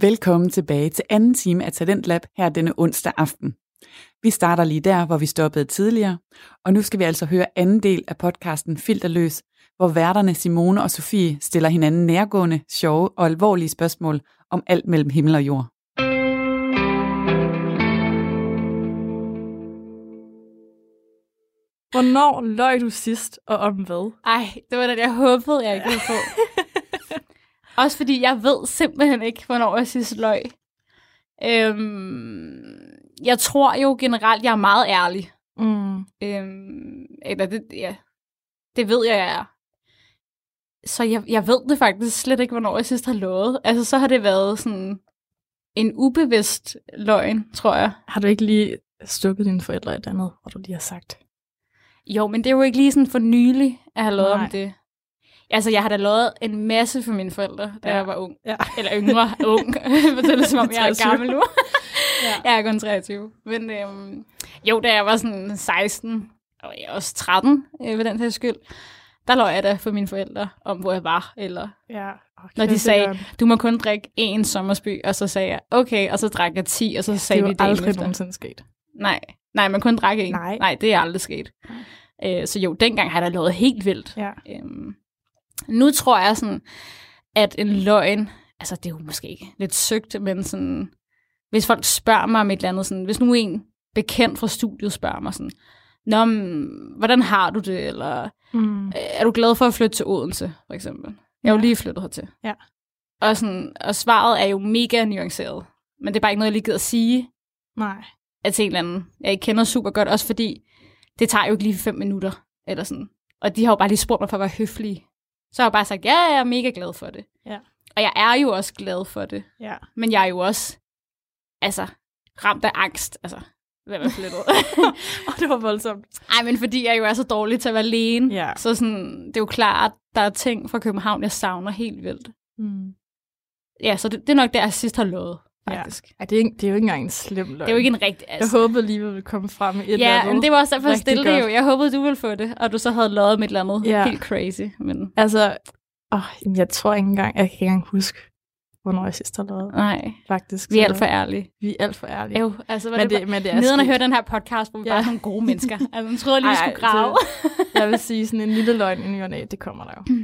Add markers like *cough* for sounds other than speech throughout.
Velkommen tilbage til anden time af Talentlab her denne onsdag aften. Vi starter lige der, hvor vi stoppede tidligere, og nu skal vi altså høre anden del af podcasten Filterløs, hvor værterne Simone og Sofie stiller hinanden nærgående, sjove og alvorlige spørgsmål om alt mellem himmel og jord. Hvornår løg du sidst, og om hvad? Ej, det var det, jeg håbede, jeg ikke ville få. *laughs* Også fordi jeg ved simpelthen ikke, hvornår jeg sidst løg. Øhm, jeg tror jo generelt, jeg er meget ærlig. Mm. Øhm, eller det, ja, det ved jeg, jeg er. Så jeg, jeg ved det faktisk slet ikke, hvornår jeg sidst har lovet. Altså, så har det været sådan en ubevidst løgn, tror jeg. Har du ikke lige stukket dine forældre et andet, hvor du lige har sagt? Jo, men det er jo ikke lige sådan for nylig, at have lovet Nej. om det. Altså, jeg har da lovet en masse for mine forældre, da Ja. jeg var ung. Ja. Eller yngre, ung. *laughs* For det er som om, jeg er 23. gammel nu. *laughs* Ja. Jeg er kun 23. Men øhm, jo, da jeg var sådan 16, og jeg også 13 øh, ved den her skyld, der løg jeg da for mine forældre om, hvor jeg var. Eller ja. Oh, når de sagde, du må kun drikke én sommersby, og så sagde jeg, okay, og så drak jeg 10, og så det sagde er jo aldrig efter. nogensinde sket. Nej, nej, man kun drak en. Nej. Nej, det er aldrig sket. Øh, så jo, dengang har jeg da lovet helt vildt. Ja. Øhm, nu tror jeg sådan, at en løgn, altså det er jo måske ikke lidt søgt, men sådan, hvis folk spørger mig om et eller andet, sådan, hvis nu en bekendt fra studiet spørger mig sådan, Nå, men, hvordan har du det? Eller Mm. "Øh, er du glad for at flytte til Odense, for eksempel? Jeg er jo Ja. lige flyttet hertil. Ja. Og, sådan, og svaret er jo mega nuanceret. Men det er bare ikke noget, jeg lige gider at sige Nej. at til en eller anden, jeg ikke kender super godt, også fordi det tager jo ikke lige fem minutter, eller sådan. Og de har jo bare lige spurgt mig for at være høflige. Så har jeg bare sagt, ja, jeg er mega glad for det. Ja. Og jeg er jo også glad for det. Ja. Men jeg er jo også, altså, ramt af angst. Altså, hvad var flyttet? Og det var voldsomt. Ej, men fordi jeg jo er så dårlig til at være alene. Ja. Så sådan, det er jo klart, at der er ting fra København, jeg savner helt vildt. Mm. Ja, så det, det er nok der, jeg sidst har lovet, Ja. faktisk. Ej, det, er ikke, det er jo ikke engang en slem løgn. Det er jo ikke en rigtig... Jeg håbede lige, at vi ville komme frem med et eller Ja, andet. men det var også derfor, jeg stillede det jo. Jeg håbede, du ville få det, og du så havde lovet med et eller andet Ja. helt crazy. Men Altså, åh, jeg tror ikke engang, jeg kan ikke engang huske, hvornår jeg sidst har lavet, nej, faktisk. vi er alt for ærlige. Vi er alt for ærlige. Jo, altså, var men det, det, men det er Nederen at høre den her podcast, hvor vi Ja. ja. bare er nogle gode mennesker. *laughs* Altså, jeg troede lige, vi skulle grave. Jeg vil sige, sådan en lille løgn i ny det kommer der jo.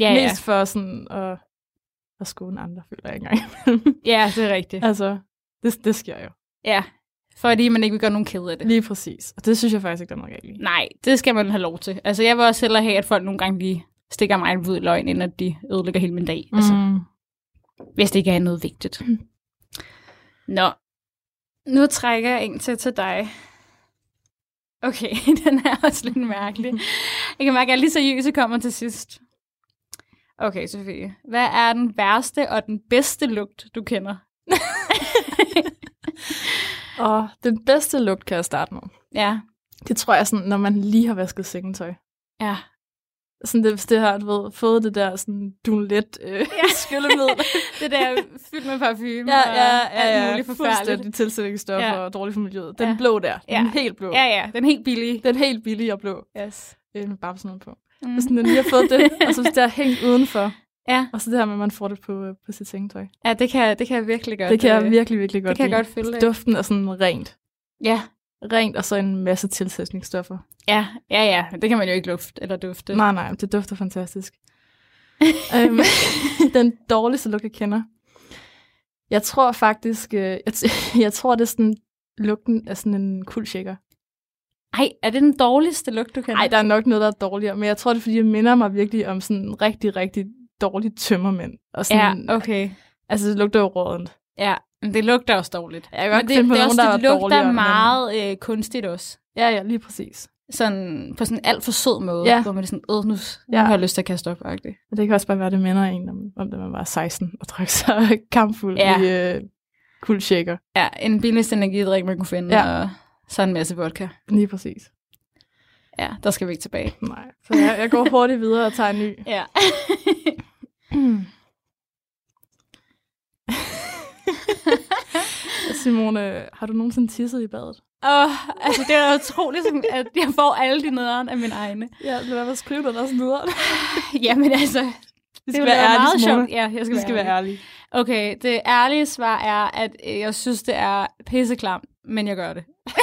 ja, ja. Mest for sådan at, at skåne andre, føler jeg engang. ja, det er rigtigt. altså, det, det sker jo. Ja, fordi man ikke vil gøre nogen ked af det. Lige præcis. Og det synes jeg faktisk ikke, der er noget galt i. Nej, det skal man have lov til. Altså, jeg vil også hellere have, at folk nogle gange lige stikker mig en ud løgn, end at de ødelægger hele min dag. Mm. Altså, Mm. hvis det ikke er noget vigtigt. Nå, nu trækker jeg en til til dig. Okay, *laughs* den er også lidt mærkelig. Jeg kan mærke, at er lige seriøse kommer til sidst. Okay, Sofie. Hvad er den værste og den bedste lugt, du kender? *laughs* Og den bedste lugt kan jeg starte med. Ja, Det tror jeg sådan, når man lige har vasket sengetøj. ja. Sådan det, hvis det har, du ved, fået det der sådan dulet øh, *laughs* ja. skyllemiddel. Det der fyldt med parfume ja, ja, og ja, ja. muligt forfærdeligt. Tilsætningsstoffer Ja. og dårligt for miljøet. Den Ja. blå der. Den Ja. helt blå. Ja, ja, den helt billige. Den helt billige og blå. Yes. Øh, med bare sådan noget på. Mm. Og sådan, når lige har fået det, *laughs* og så det er hængt udenfor. Ja. Og så det her med, at man får det på, på sit sengetøj. Ja, det kan, det kan jeg virkelig godt. Det kan jeg øh, virkelig, virkelig godt Det kan jeg godt følge. Duften er sådan rent. Ja, Rent, og så en masse tilsætningsstoffer. ja, ja, ja. Det kan man jo ikke lufte eller dufte. Nej, nej, det dufter fantastisk. *laughs* øhm, den dårligste lugt, jeg kender. Jeg tror faktisk, øh, jeg, *laughs* jeg tror, det er sådan lugten af sådan en kuldshaker. Ej, er det den dårligste lugt, du kender? Nej, der er nok noget, der er dårligere, men jeg tror, det er, fordi jeg minder mig virkelig om sådan en rigtig, rigtig dårlig tømmermænd. Og sådan, Ja, okay. Altså, det lugter jo rådent. Ja, men det lugter også dårligt. Jeg kan godt det, det, nogen, også, der det er lugter meget øh, kunstigt også. Ja, ja, lige præcis. Sådan på sådan en alt for sød måde, Ja. hvor man er sådan, øh, nu, nu Ja. har jeg lyst til at kaste op. -agtigt. Og det kan også bare være, det minder en om, om da man var 16 og drak sig *laughs* kampfuld Ja. i øh, kuldshaker. Ja, en billigste energidrik, man kunne finde, Ja. og så en masse vodka. Lige præcis. Ja, der skal vi ikke tilbage. Nej. Så jeg, jeg går hurtigt videre og tager en ny. *laughs* Ja. *laughs* Simone, har du nogensinde tisset i badet? Åh, altså det er utroligt, sådan, at jeg får alle de nederen af mine egne. Ja, lad være med at skrive det der sådan videre. *laughs* Jamen altså, det skal ville være ærlige, meget sjovt. Ja, jeg skal, Vi skal være ærlige. Okay, det ærlige svar er, at øh, jeg synes, det er pisseklamt, men jeg gør det. *laughs*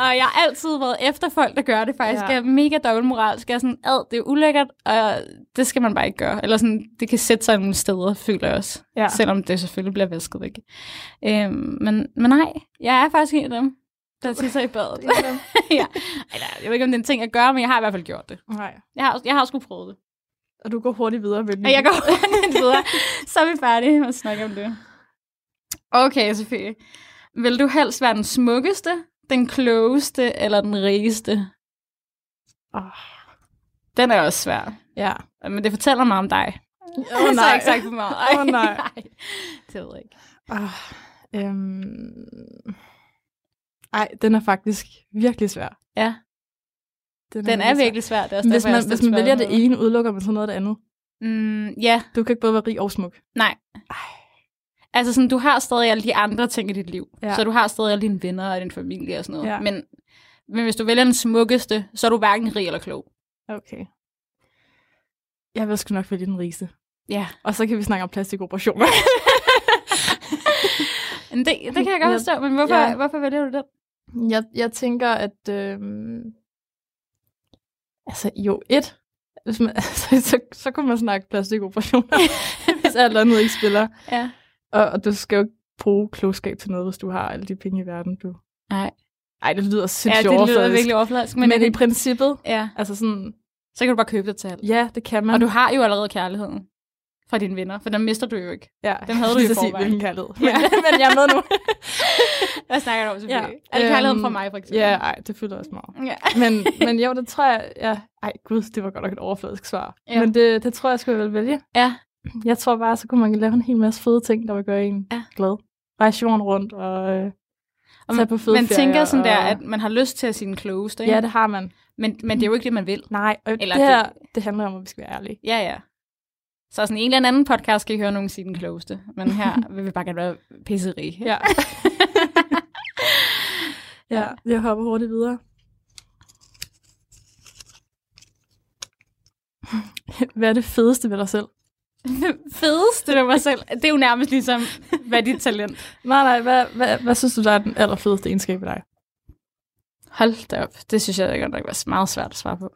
og jeg har altid været efter folk, der gør det faktisk. Ja. Jeg er mega dobbeltmoralsk. Jeg er sådan, ad, det er ulækkert, og det skal man bare ikke gøre. Eller sådan, det kan sætte sig nogle steder, føler jeg også. Ja. Selvom det selvfølgelig bliver vasket væk. Øhm, men, men nej, jeg er faktisk en af dem, der tisser i badet. *laughs* *laughs* ja. Eller, jeg ved ikke, om det er en ting, jeg gør, men jeg har i hvert fald gjort det. Nej. Jeg har, jeg har sgu prøvet det. Og du går hurtigt videre med den. Og jeg går hurtigt videre. Så er vi færdige med at snakke om det. Okay, Sofie. Vil du helst være den smukkeste, den klogeste eller den rigeste? Åh. Den er også svær. Ja. Men det fortæller mig om dig. Åh *laughs* Så er nej. ikke sagt for meget. Åh, *laughs* nej. Det ved jeg ikke. Ah, øhm... Ej, den er faktisk virkelig svær. Ja, den er svær. virkelig svær. Det er også Hvis man, har hvis man vælger det ene, udelukker man så noget af det andet. Mm, ja, Du kan ikke både være rig og smuk. nej. Altså sådan, du har stadig alle de andre ting i dit liv. Ja. Så du har stadig alle dine venner og din familie og sådan noget. Ja. Men, men hvis du vælger den smukkeste, så er du hverken rig eller klog. Okay. Jeg vil sgu nok vælge den rigeste. Ja. Og så kan vi snakke om plastikoperationer. *laughs* Det, det kan jeg godt Ja. forstå, men hvorfor, Ja. hvorfor vælger du den? jeg, jeg tænker, at... Øhm, altså, jo, et. Hvis man, *laughs* altså, så, så kunne man snakke plastikoperationer, *laughs* hvis alt andet ikke spiller. Ja. Og, og du skal jo ikke bruge klogskab til noget, hvis du har alle de penge i verden. Du. Nej. Ej, det lyder Ja, sindssygt det lyder virkelig overfladisk. Men, Men, i princippet, ja, altså sådan, så kan du bare købe det til alt. ja, det kan man. Og du har jo allerede kærligheden fra dine venner, for den mister du jo ikke. ja, dem havde du lige i forvejen. hvilken kærlighed. *laughs* Ja. Men, men jeg er med nu. *laughs* Hvad snakker du om, Sofie? Ja, Ja. Er det kærligheden øhm, fra mig, for eksempel? ja, ej, det fylder også meget. ja. Men, *laughs* men jo, det tror jeg, ja, ej gud, det var godt nok et overfladisk svar. Ja. Men det, det tror jeg, skulle jeg vel vælge. Ja. Jeg tror bare, så kunne man lave en hel masse fede ting, der vil gøre en Ja. glad. Rejse jorden rundt og øh, Og tage man, på fede man tænker sådan der, og- at man har lyst til at sige den klogeste, ikke? Ja, det har man. men, men det er jo ikke det, man vil. Nej, og Eller det her, det- det... det handler om, at vi skal være ærlige. Ja, ja. Så sådan en eller anden podcast skal I høre nogen sige den klogeste. Men her *laughs* vil vi bare gerne være pisserige. *laughs* Ja. ja, jeg hopper hurtigt videre. *laughs* Hvad er det fedeste ved dig selv? *laughs* Fedeste ved mig selv. Det er jo nærmest ligesom, hvad er dit talent? Nej, nej, hvad, hvad, hvad synes du, der er den allerfedeste egenskab ved dig? Hold da op. Det synes jeg godt nok var meget svært at svare på.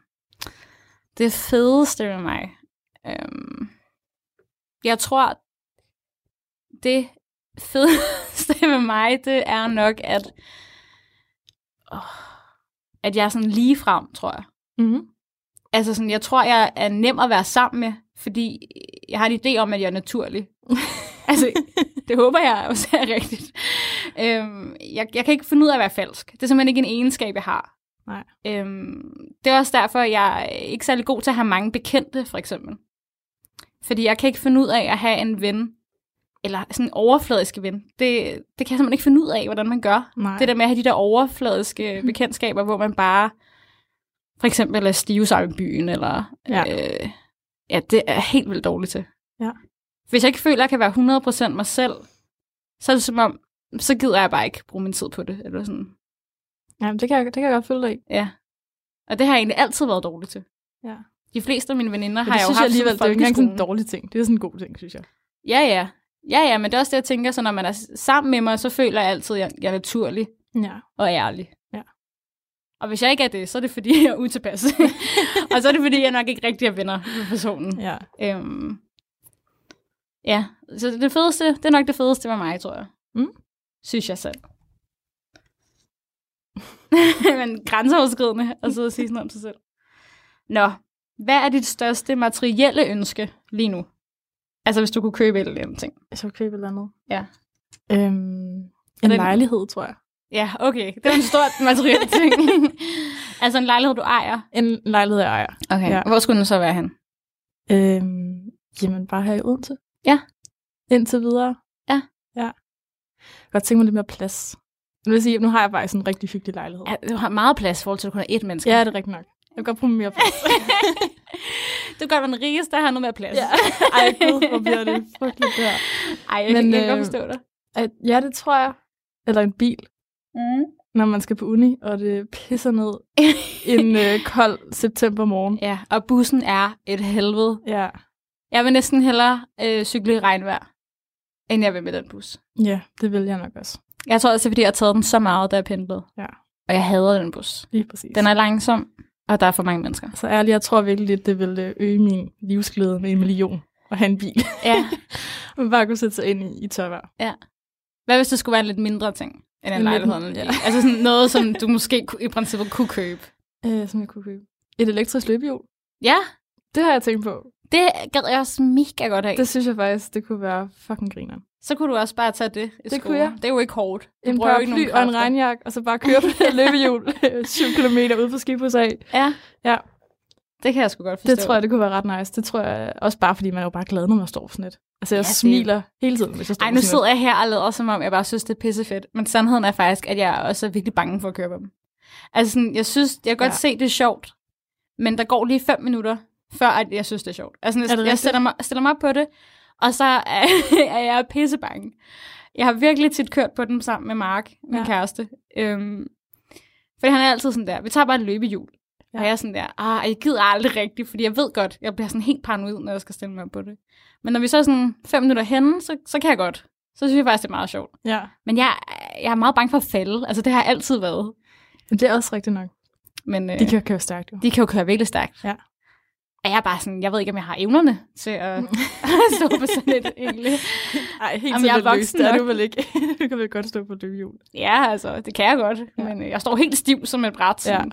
Det fedeste ved mig. Øhm, jeg tror, det fedeste *laughs* ved mig, det er nok, at, åh, at jeg er sådan lige frem, tror jeg. Mm-hmm. Altså sådan, jeg tror, jeg er nem at være sammen med, fordi jeg har en idé om, at jeg er naturlig. *laughs* altså, det håber jeg også er rigtigt. Øhm, jeg, jeg kan ikke finde ud af at være falsk. Det er simpelthen ikke en egenskab, jeg har. Nej. Øhm, det er også derfor, jeg er ikke særlig god til at have mange bekendte, for eksempel. Fordi jeg kan ikke finde ud af at have en ven, eller sådan en overfladisk ven. Det, det kan jeg simpelthen ikke finde ud af, hvordan man gør. Nej. Det der med at have de der overfladiske *laughs* bekendtskaber, hvor man bare for eksempel er stive sammen i byen, eller Ja. øh, ja, det er jeg helt vildt dårligt til. Ja. Hvis jeg ikke føler, at jeg kan være 100% mig selv, så er det som om, så gider jeg bare ikke bruge min tid på det. Eller sådan. Jamen, det kan, jeg, det kan jeg godt følge dig i. Ja. Og det har jeg egentlig altid været dårlig til. Ja. De fleste af mine veninder har jeg jo synes jeg haft alligevel, det er jo ikke sådan en dårlig ting. Det er sådan en god ting, synes jeg. Ja, ja. Ja, ja, men det er også det, jeg tænker, så når man er sammen med mig, så føler jeg altid, at jeg, jeg er naturlig Ja. og ærlig. Og hvis jeg ikke er det, så er det fordi, *laughs* jeg er utilpas. *laughs* og så er det fordi, jeg nok ikke rigtig er venner med personen. Ja. Øhm, ja, så det fedeste, det er nok det fedeste med mig, tror jeg. Mm. Synes jeg selv. *laughs* Men grænseoverskridende at sidde og sige sådan noget om sig selv. Nå, hvad er dit største materielle ønske lige nu? Altså hvis du kunne købe et eller andet ting. Jeg skal købe et eller andet. Ja. Øhm, en den- lejlighed, tror jeg. Ja, okay. Det er en stor materiel ting. *laughs* altså en lejlighed, du ejer. En lejlighed, jeg ejer. Okay. Ja. Hvor skulle den så være hen? Øhm, jamen, bare her i Odense. Ja. Indtil videre. Ja. Ja. Jeg kan godt tænke mig lidt mere plads. Det vil sige, nu har jeg faktisk en rigtig hyggelig lejlighed. Ja, du har meget plads i forhold til, at du kun er ét menneske. Ja, det er rigtigt nok. Jeg vil godt bruge mere plads. *laughs* du kan være den rigeste, der har noget mere plads. ja. Ej, gud, hvor bliver det frygteligt der. Ej, jeg, Men, kan, kan øh, godt forstå dig. At, ja, det tror jeg. Eller en bil, Mm. når man skal på uni, og det pisser ned en *laughs* øh, kold septembermorgen. Ja, og bussen er et helvede. Ja. Jeg vil næsten hellere øh, cykle i regnvejr, end jeg vil med den bus. Ja, det vil jeg nok også. Jeg tror også, det er, fordi jeg har taget den så meget, da jeg pendlede. Ja. Og jeg hader den bus. Lige præcis. Den er langsom, og der er for mange mennesker. Så ærligt, jeg tror virkelig, at det ville øge min livsglæde med en million at have en bil. Ja. Man *laughs* bare kunne sætte sig ind i, i tørvejr. Hvad hvis det skulle være en lidt mindre ting end en lejlighed? ja. Altså sådan noget, som du måske i princippet kunne købe. Øh, som jeg kunne købe. Et elektrisk løbehjul. Ja, Det har jeg tænkt på. det gad jeg også mega godt af. Det synes jeg faktisk, det kunne være fucking griner. Så kunne du også bare tage det i Det skole. kunne jeg. Det er jo ikke hårdt. Du En paraply og en regnjakke, og så bare køre *laughs* på det løbehjul 7 km ude på Skibhus af. Ja. Ja. Det kan jeg sgu godt forstå. Det tror jeg, det kunne være ret nice. Det tror jeg også bare, fordi man er jo bare glad, når man står sådan et. Altså, jeg Ja, ja, det- smiler hele tiden, hvis jeg står Ej, nu sidder jeg her og lader som om, jeg bare synes, det er pissefedt. Men sandheden er faktisk, at jeg også er virkelig bange for at køre på dem. Altså, sådan, jeg synes, jeg kan godt Ja. se, det er sjovt. Men der går lige fem minutter, før at jeg synes, det er sjovt. Altså, Er jeg, jeg rigtigt? stiller, mig, stiller mig op på det, og så er, *laughs* er jeg pissebange. Jeg har virkelig tit kørt på dem sammen med Mark, min ja. kæreste. Øhm, fordi han er altid sådan der, vi tager bare et løbehjul. Ja. Ja. Og jeg er sådan der, ah, jeg gider aldrig rigtigt, fordi jeg ved godt, jeg bliver sådan helt paranoid, når jeg skal stille mig op på det. Men når vi så er sådan fem minutter henne, så, så kan jeg godt. Så synes jeg faktisk, det er meget sjovt. Ja, Men jeg, jeg er meget bange for at falde. Altså, det har jeg altid været. det er også rigtigt nok. Men øh, De kan jo køre stærkt, jo. de kan jo køre virkelig stærkt. Ja. Og jeg er bare sådan, jeg ved ikke, om jeg har evnerne til at *laughs* stå på sådan et, egentlig. Ej, helt Jamen, jeg er voksen det er du vel ikke. *laughs* du kan vel godt stå på løbehjul. Ja, altså, det kan jeg godt. Ja. Ja. Men øh, jeg står helt stiv som et bræt. Ja. Sådan. Ravselslagen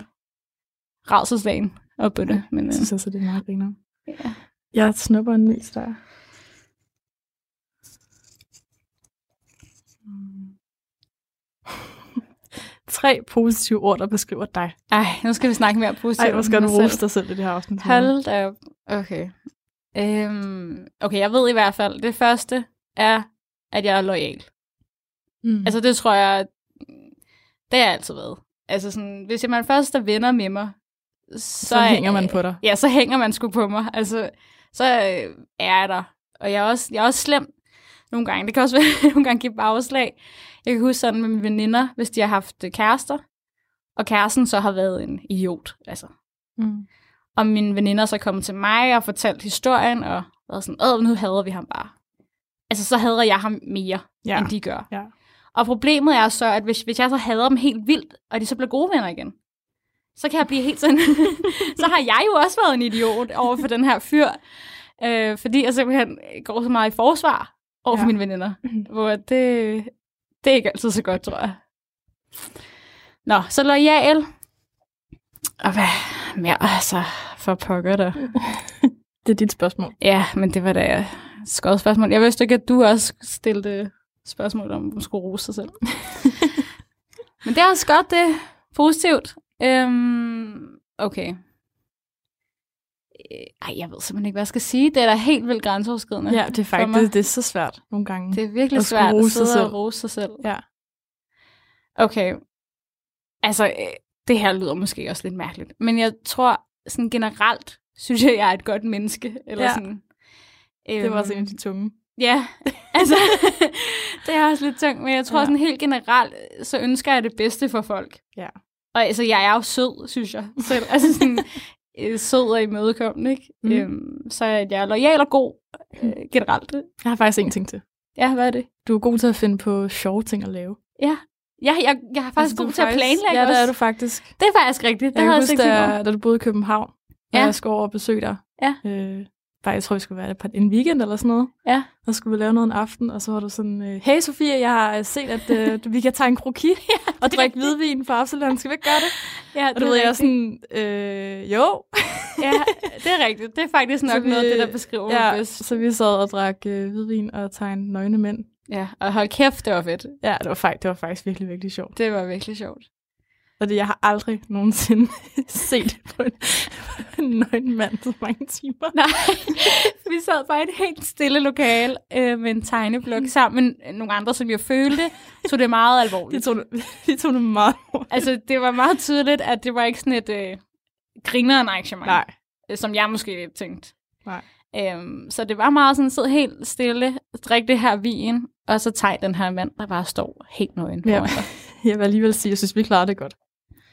op på det. Men, Jeg øh, synes også, det er meget griner. ja. Jeg snupper en ny der. *laughs* Tre positive ord, der beskriver dig. Ej, nu skal vi snakke mere positivt. Ej, hvor skal du rose dig selv i det her afsnit. Hold da op. Okay. Øhm, okay, jeg ved i hvert fald, det første er, at jeg er lojal. Mm. Altså det tror jeg, det har jeg altid været. Altså sådan, hvis man først er venner med mig, så, så hænger man på dig. Ja, så hænger man sgu på mig. Altså, så øh, er jeg der. Og jeg er også, jeg er også slem nogle gange. Det kan også *laughs* være, nogle gange give bagslag. Jeg kan huske sådan med mine veninder, hvis de har haft øh, kærester, og kæresten så har været en idiot. Altså. Mm. Og mine veninder så kommet til mig og fortalt historien, og været sådan, åh, nu hader vi ham bare. Altså, så hader jeg ham mere, ja. end de gør. Ja. Og problemet er så, at hvis, hvis jeg så hader dem helt vildt, og de så bliver gode venner igen, så kan jeg blive helt sådan, *laughs* så har jeg jo også været en idiot over for den her fyr, øh, fordi jeg simpelthen går så meget i forsvar over for Ja. mine veninder, hvor det, det er ikke altid så godt, tror jeg. Nå, så lojal. Og hvad mere? Altså, for pokker der. *laughs* Det er dit spørgsmål. Ja, men det var da skødt spørgsmål. Jeg vidste ikke, at du også stillede spørgsmål om, du skulle rose sig selv. *laughs* men det er også godt, det positivt. Øhm, okay. Øh, Ej, jeg ved simpelthen ikke, hvad jeg skal sige. Det er da helt vildt grænseoverskridende. Ja, det er faktisk det er så svært nogle gange. Det er virkelig At svært at sig sidde og rose sig selv. Ja. Okay. Altså, øh, det her lyder måske også lidt mærkeligt. Men jeg tror, sådan generelt, synes jeg, jeg er et godt menneske. Eller Ja. sådan. Det var også en Øhm, af de tunge. Ja, *laughs* altså, *laughs* det er også lidt tungt, men jeg tror Ja. ja. sådan helt generelt, så ønsker jeg det bedste for folk. Ja. Og altså, jeg er jo sød, synes jeg selv. *laughs* Altså sådan, øh, sød og imødekommende, ikke? Mm. Øhm, så at jeg er lojal og god øh, generelt. Jeg har faktisk en ting til. Ja, hvad er det? Du er god til at finde på sjove ting at lave. Ja, ja jeg, jeg er faktisk Altså, god til at planlægge Ja, det er du faktisk. Det er faktisk rigtigt. Det Jeg har kan jeg huske, da, da du boede i København, og Ja. jeg skulle over og besøge dig. Ja. Øh, bare, jeg tror, vi skulle være der på en weekend eller sådan noget. Ja. Og så skulle vi lave noget en aften, og så var du sådan, øh, hey Sofie, jeg har set, at øh, vi kan tage en kroki *laughs* ja, og drikke hvidvin på Absalon. Skal vi ikke gøre det? Ja, Og du ved, jeg er sådan, øh, jo. *laughs* ja, det er rigtigt. Det er faktisk nok vi- noget af det, der beskriver ja. det bedst. så vi sad og drak øh, hvidvin og tegnede nøgne mænd. Ja, og hold kæft, det var fedt. Ja, det var, faktisk, det var faktisk virkelig, virkelig sjovt. Det var virkelig sjovt. Og det, jeg har aldrig nogensinde *laughs* set på en, en nøgen mand så mange timer. Nej, vi sad bare i et helt stille lokal øh, med en tegneblok sammen med nogle andre, som jeg følte, så det er meget De alvorligt. tog, det- de tog det meget alvorligt. Altså, det var meget tydeligt, at det var ikke sådan et øh, grineren arrangement, Nej. øh, som jeg måske tænkte. Nej. Øhm, så det var meget sådan, sid helt stille, drik det her vin, og så tag den her mand, der bare står helt nøgen Ja. foran dig. *laughs* Jeg vil alligevel sige, at jeg synes, vi klarede det godt.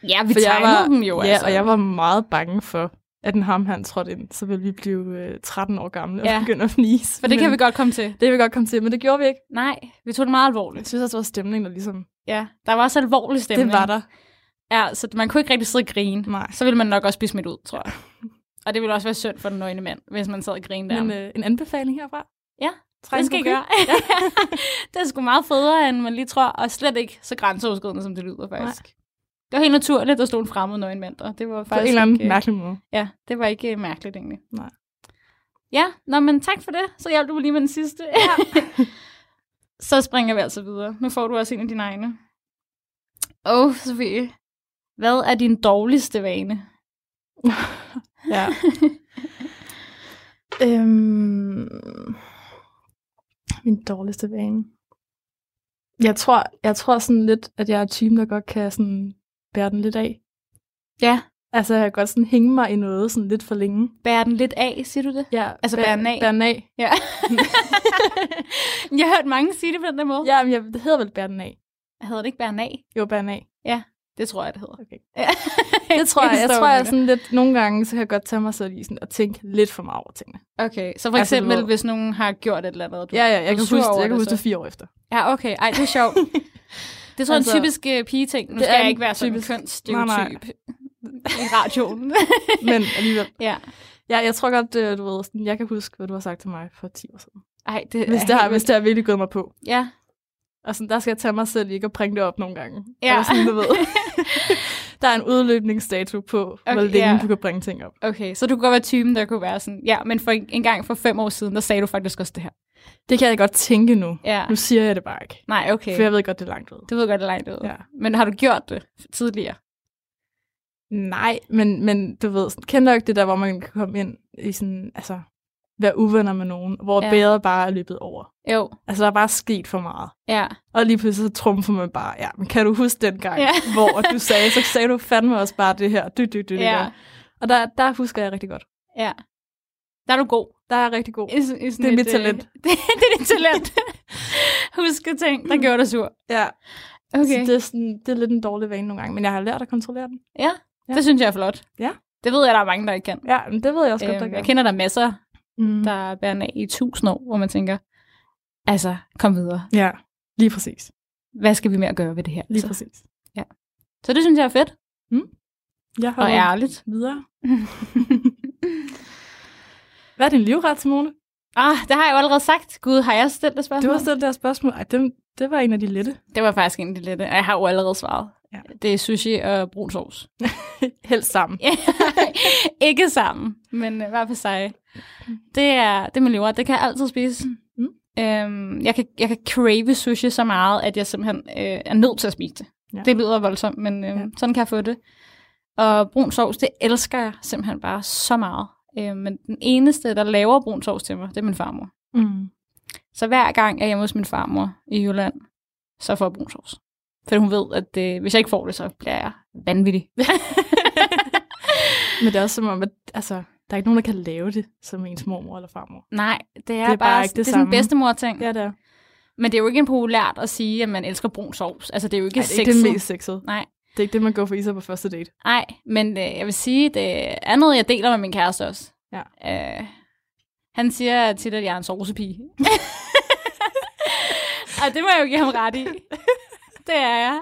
Ja, vi For jeg var, dem jo, ja, altså. og jeg var meget bange for, at den ham han trådte ind, så ville vi blive øh, 13 år gamle og Ja. begynde at fnise. For det kan Men vi godt komme til. Det kan vi godt komme til, men det gjorde vi ikke. Nej, vi tog det meget Jeg alvorligt. synes også, det var stemning, der ligesom... Ja, der var også alvorlig stemning. Det var der. Ja, så man kunne ikke rigtig sidde og grine. Nej. Så ville man nok også blive smidt ud, tror jeg. Og det ville også være synd for den nøgne mand, hvis man sad og grinede der. Men øh, en anbefaling herfra. Ja, Træn det skal på gøre. *laughs* *laughs* det er sgu meget federe, end man lige tror, og slet ikke så grænseoverskridende, som det lyder faktisk. Nej. Var helt naturligt, at stod en fremmed nøgen mand der. Det var På faktisk en eller anden ikke, mærkelig måde. Ja, det var ikke øh, mærkeligt egentlig. Nej. Ja, nå, men tak for det. Så hjalp du lige med den sidste. Ja. *laughs* så springer vi altså videre. Nu får du også en af dine egne. Åh, oh, Sofie. Hvad er din dårligste vane? *laughs* Ja. *laughs* øhm, min dårligste vane. Jeg tror, jeg tror sådan lidt, at jeg er typen, der godt kan sådan bære den lidt af. Ja, Altså, jeg kan godt sådan hænge mig i noget sådan lidt for længe. bære den lidt af, siger du det? Ja, Altså, bære den af? Bære den af. Ja. *laughs* jeg har hørt mange sige det på den der måde. Ja, men jeg, det hedder vel bære den af. Hedder det ikke bære den af? Jo, bære den af. Det tror jeg, det hedder. Okay. *laughs* Ja. Det tror jeg. Jeg står tror, jeg sådan lidt, nogle gange, så kan jeg godt tage mig selv i sådan at tænke lidt for meget over tingene. Okay, så for Altså, eksempel, ved- hvis nogen har gjort et eller andet. og Du, Ja, ja, jeg kan huske, jeg kan huske det fire år efter. Ja, okay. Ej, det er sjovt. *laughs* Det tror jeg Altså, er en typisk uh, pige-ting. Nu det skal er jeg ikke være sådan en typisk- kønsstereotyp i radioen. *laughs* Men alligevel. ja. Ja, jeg tror godt, øh, du ved, sådan, jeg kan huske, hvad du har sagt til mig for 10 år siden. Ej, det Hvis er det, har, hvis det har virkelig gået mig på. Ja. Og sådan, der skal jeg tage mig selv ikke at bringe det op nogle gange. Ja. Eller sådan, du ved. *laughs* der er en udløbningsdato på, okay, hvor længe ja. du kan bringe ting op. Okay, så du kunne godt være typen, der kunne være sådan, ja, men for en, en gang for fem år siden, der sagde du faktisk også det her. Det kan jeg godt tænke nu. Ja. Nu siger jeg det bare ikke. Nej, okay. For jeg ved godt, det er langt ud. Du ved godt, det er langt ud. Ja. Men har du gjort det tidligere? Nej, men, men du ved, kender du ikke det der, hvor man kan komme ind i sådan, altså, være uvenner med nogen, hvor Ja. bæret bare er løbet over. Jo. Altså, der er bare sket for meget. Ja. Og lige pludselig så trumfer man bare, ja, men kan du huske den gang, Ja. *laughs* hvor du sagde, så sagde du fandme også bare det her, dy, dy, dy, Ja. Og der, der husker jeg rigtig godt. Ja. Der er du god. Der er jeg rigtig god. I, i Det er mit et, talent. Øh, *laughs* det, det er dit talent. *laughs* Huske ting, der gjorde dig sur. Ja, Okay. så det er, sådan, det er lidt en dårlig vane nogle gange, men jeg har lært at kontrollere den. Ja, Ja. det synes jeg er flot. Ja. Det ved jeg, der er mange, der ikke kan. Ja, men det ved jeg også godt, der Øhm, gør. jeg kender der masser, mm. der bærer af i tusind år, hvor man tænker, altså, kom videre. Ja, lige præcis. Hvad skal vi med at gøre ved det her? Lige så? præcis. så det synes jeg er fedt Jeg og holder ærligt. videre. *laughs* Hvad er din livret, Simone? Ah, det har jeg jo allerede sagt. Gud, har jeg stillet det spørgsmål? Du har stillet det spørgsmål. Ej, det, det var en af de lette. Det var faktisk en af de lette. og Jeg har jo allerede svaret. Ja. Det er sushi og brun sovs. *laughs* Helst sammen. *laughs* ikke sammen, men øh, hver for sig. Det er, det er min livret. Det kan jeg altid spise. Mm. Øhm, jeg, kan, jeg kan crave sushi så meget, at jeg simpelthen øh, er nødt til at spise det. Ja. Det lyder voldsomt, men øh, Ja. sådan kan jeg få det. Og brun sovs, det elsker jeg simpelthen bare så meget. Øh, men den eneste, der laver brun sovs til mig, det er min farmor. Mm. Så hver gang jeg er hjemme hos min farmor i Jylland, så får jeg brun sovs. For hun ved, at øh, hvis jeg ikke får det, så bliver jeg vanvittig. *laughs* Men det er også som om, at altså, der er ikke nogen, der kan lave det som ens mormor eller farmor. Nej, det er, Det er bare ikke det, det det er sådan en bedstemor-ting. Ja, det er. Men det er jo ikke populært at sige, at man elsker brun sovs. Altså, det er jo ikke Ej, det er ikke sexet. det mest sexede. Nej, Det er ikke det, man går for i sig på første date. nej, men øh, jeg vil sige, det er noget, jeg deler med min kæreste også. Ja. Øh, han siger tit, at jeg er en sovsepige. *laughs* *laughs* Og det må jeg jo give ham ret i. Det er jeg.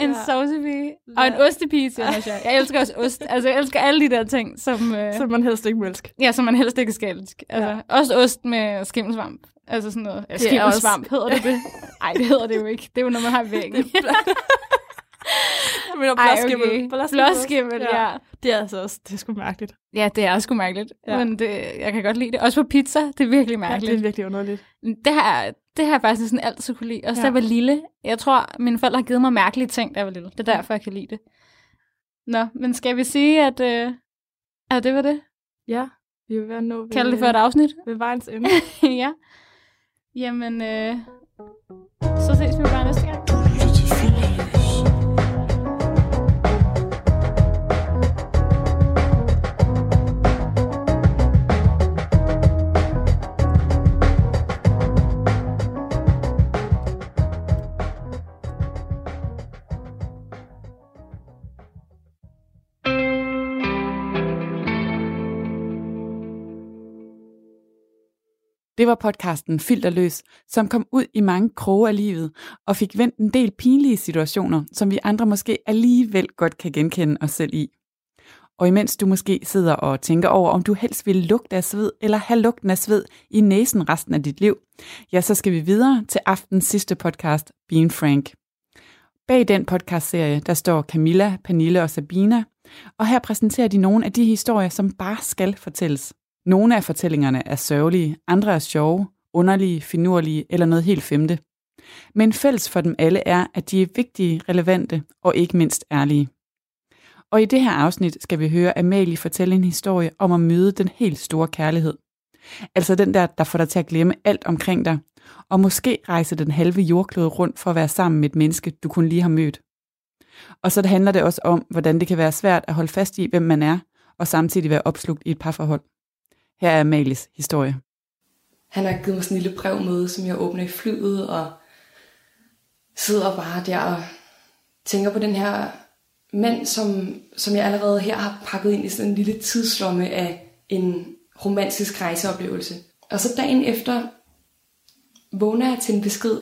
En Ja. sovsepige. Og en ostepige, siger også. Jeg elsker også ost. Altså, jeg elsker alle de der ting, som, øh, Som man helst ikke må elske. ja, som man helst ikke skal elske. Altså, Ja. Også ost med skimmelsvamp. Altså sådan noget. Ja, skimmelsvamp, hedder det det? *laughs* Nej, det hedder det jo ikke. Det er jo noget, man har væggen. Jeg mener, Ej, blåskimmel. okay. Blåskimmel, ja. Det er altså også, det er sgu mærkeligt. Ja, det er sgu mærkeligt. Ja. Ja. Men det, jeg kan godt lide det. Også på pizza, det er virkelig Ja, mærkeligt. det er virkelig underligt. Det har, det har jeg faktisk sådan altid kunne lide. Også ja. da Ja. jeg var lille. Jeg tror, mine forældre har givet mig mærkelige ting, da jeg var lille. Det er derfor, jeg kan lide det. Nå, men skal vi sige, at, øh, at det var det? Ja, vi er ved at nå ved, Kalde det for et afsnit? ved vejens ende. *laughs* ja. Jamen, øh, så ses vi bare næste gang. Det var podcasten Filterløs, som kom ud i mange kroge af livet og fik vendt en del pinlige situationer, som vi andre måske alligevel godt kan genkende os selv i. Og imens du måske sidder og tænker over, om du helst vil lugte af sved eller have lugten af sved i næsen resten af dit liv, ja, så skal vi videre til aftens sidste podcast, Being Frank. Bag den podcastserie, der står Camilla, Pernille og Sabina, og her præsenterer de nogle af de historier, som bare skal fortælles. Nogle af fortællingerne er sørgelige, andre er sjove, underlige, finurlige eller noget helt femte. Men fælles for dem alle er, at de er vigtige, relevante og ikke mindst ærlige. Og i det her afsnit skal vi høre Amalie fortælle en historie om at møde den helt store kærlighed. Altså den der, der får dig til at glemme alt omkring dig, og måske rejse den halve jordklode rundt for at være sammen med et menneske, du kun lige har mødt. Og så handler det også om, hvordan det kan være svært at holde fast i, hvem man er, og samtidig være opslugt i et parforhold. Her er Malis historie. Han har givet mig sådan en lille brev med, som jeg åbner i flyet, og sidder bare der og tænker på den her mand, som, som jeg allerede her har pakket ind i sådan en lille tidslomme af en romantisk rejseoplevelse. Og så dagen efter vågner jeg til en besked,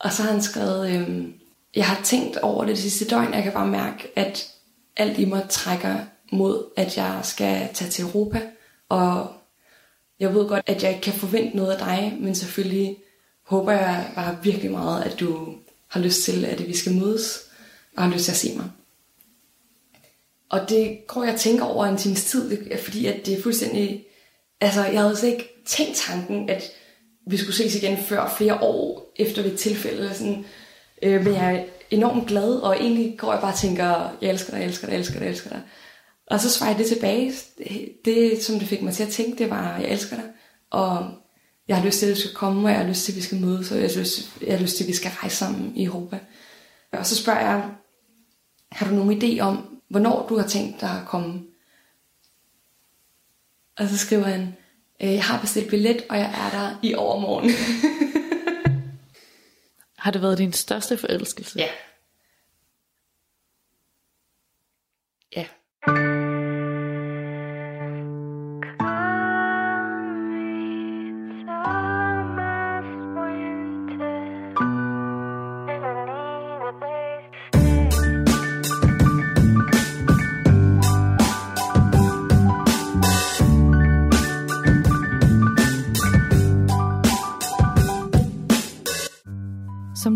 og så har han skrevet, øhm, jeg har tænkt over det, det sidste døgn, jeg kan bare mærke, at alt i mig trækker mod, at jeg skal tage til Europa, og jeg ved godt, at jeg ikke kan forvente noget af dig, men selvfølgelig håber jeg bare virkelig meget, at du har lyst til, at vi skal mødes, og har lyst til at se mig. Og det går jeg tænker over en times tid, fordi at det er fuldstændig... Altså, jeg havde slet ikke tænkt tanken, at vi skulle ses igen før flere år efter et tilfælde. Sådan. Øh, men jeg er enormt glad, og egentlig går jeg bare og tænker, jeg elsker dig, jeg elsker dig, jeg elsker dig, jeg elsker dig. Og så svarer jeg det tilbage. Det, som det fik mig til at tænke, det var, jeg elsker dig. Og jeg har lyst til, at du skal komme, og jeg har lyst til, at vi skal mødes, og jeg har lyst, jeg har lyst til, at vi skal rejse sammen i Europa. Og så spørger jeg, har du nogen idé om, hvornår du har tænkt dig at komme? Og så skriver han, øh, jeg har bestilt billet, og jeg er der i overmorgen. *laughs* har det været din største forelskelse? Ja. Ja.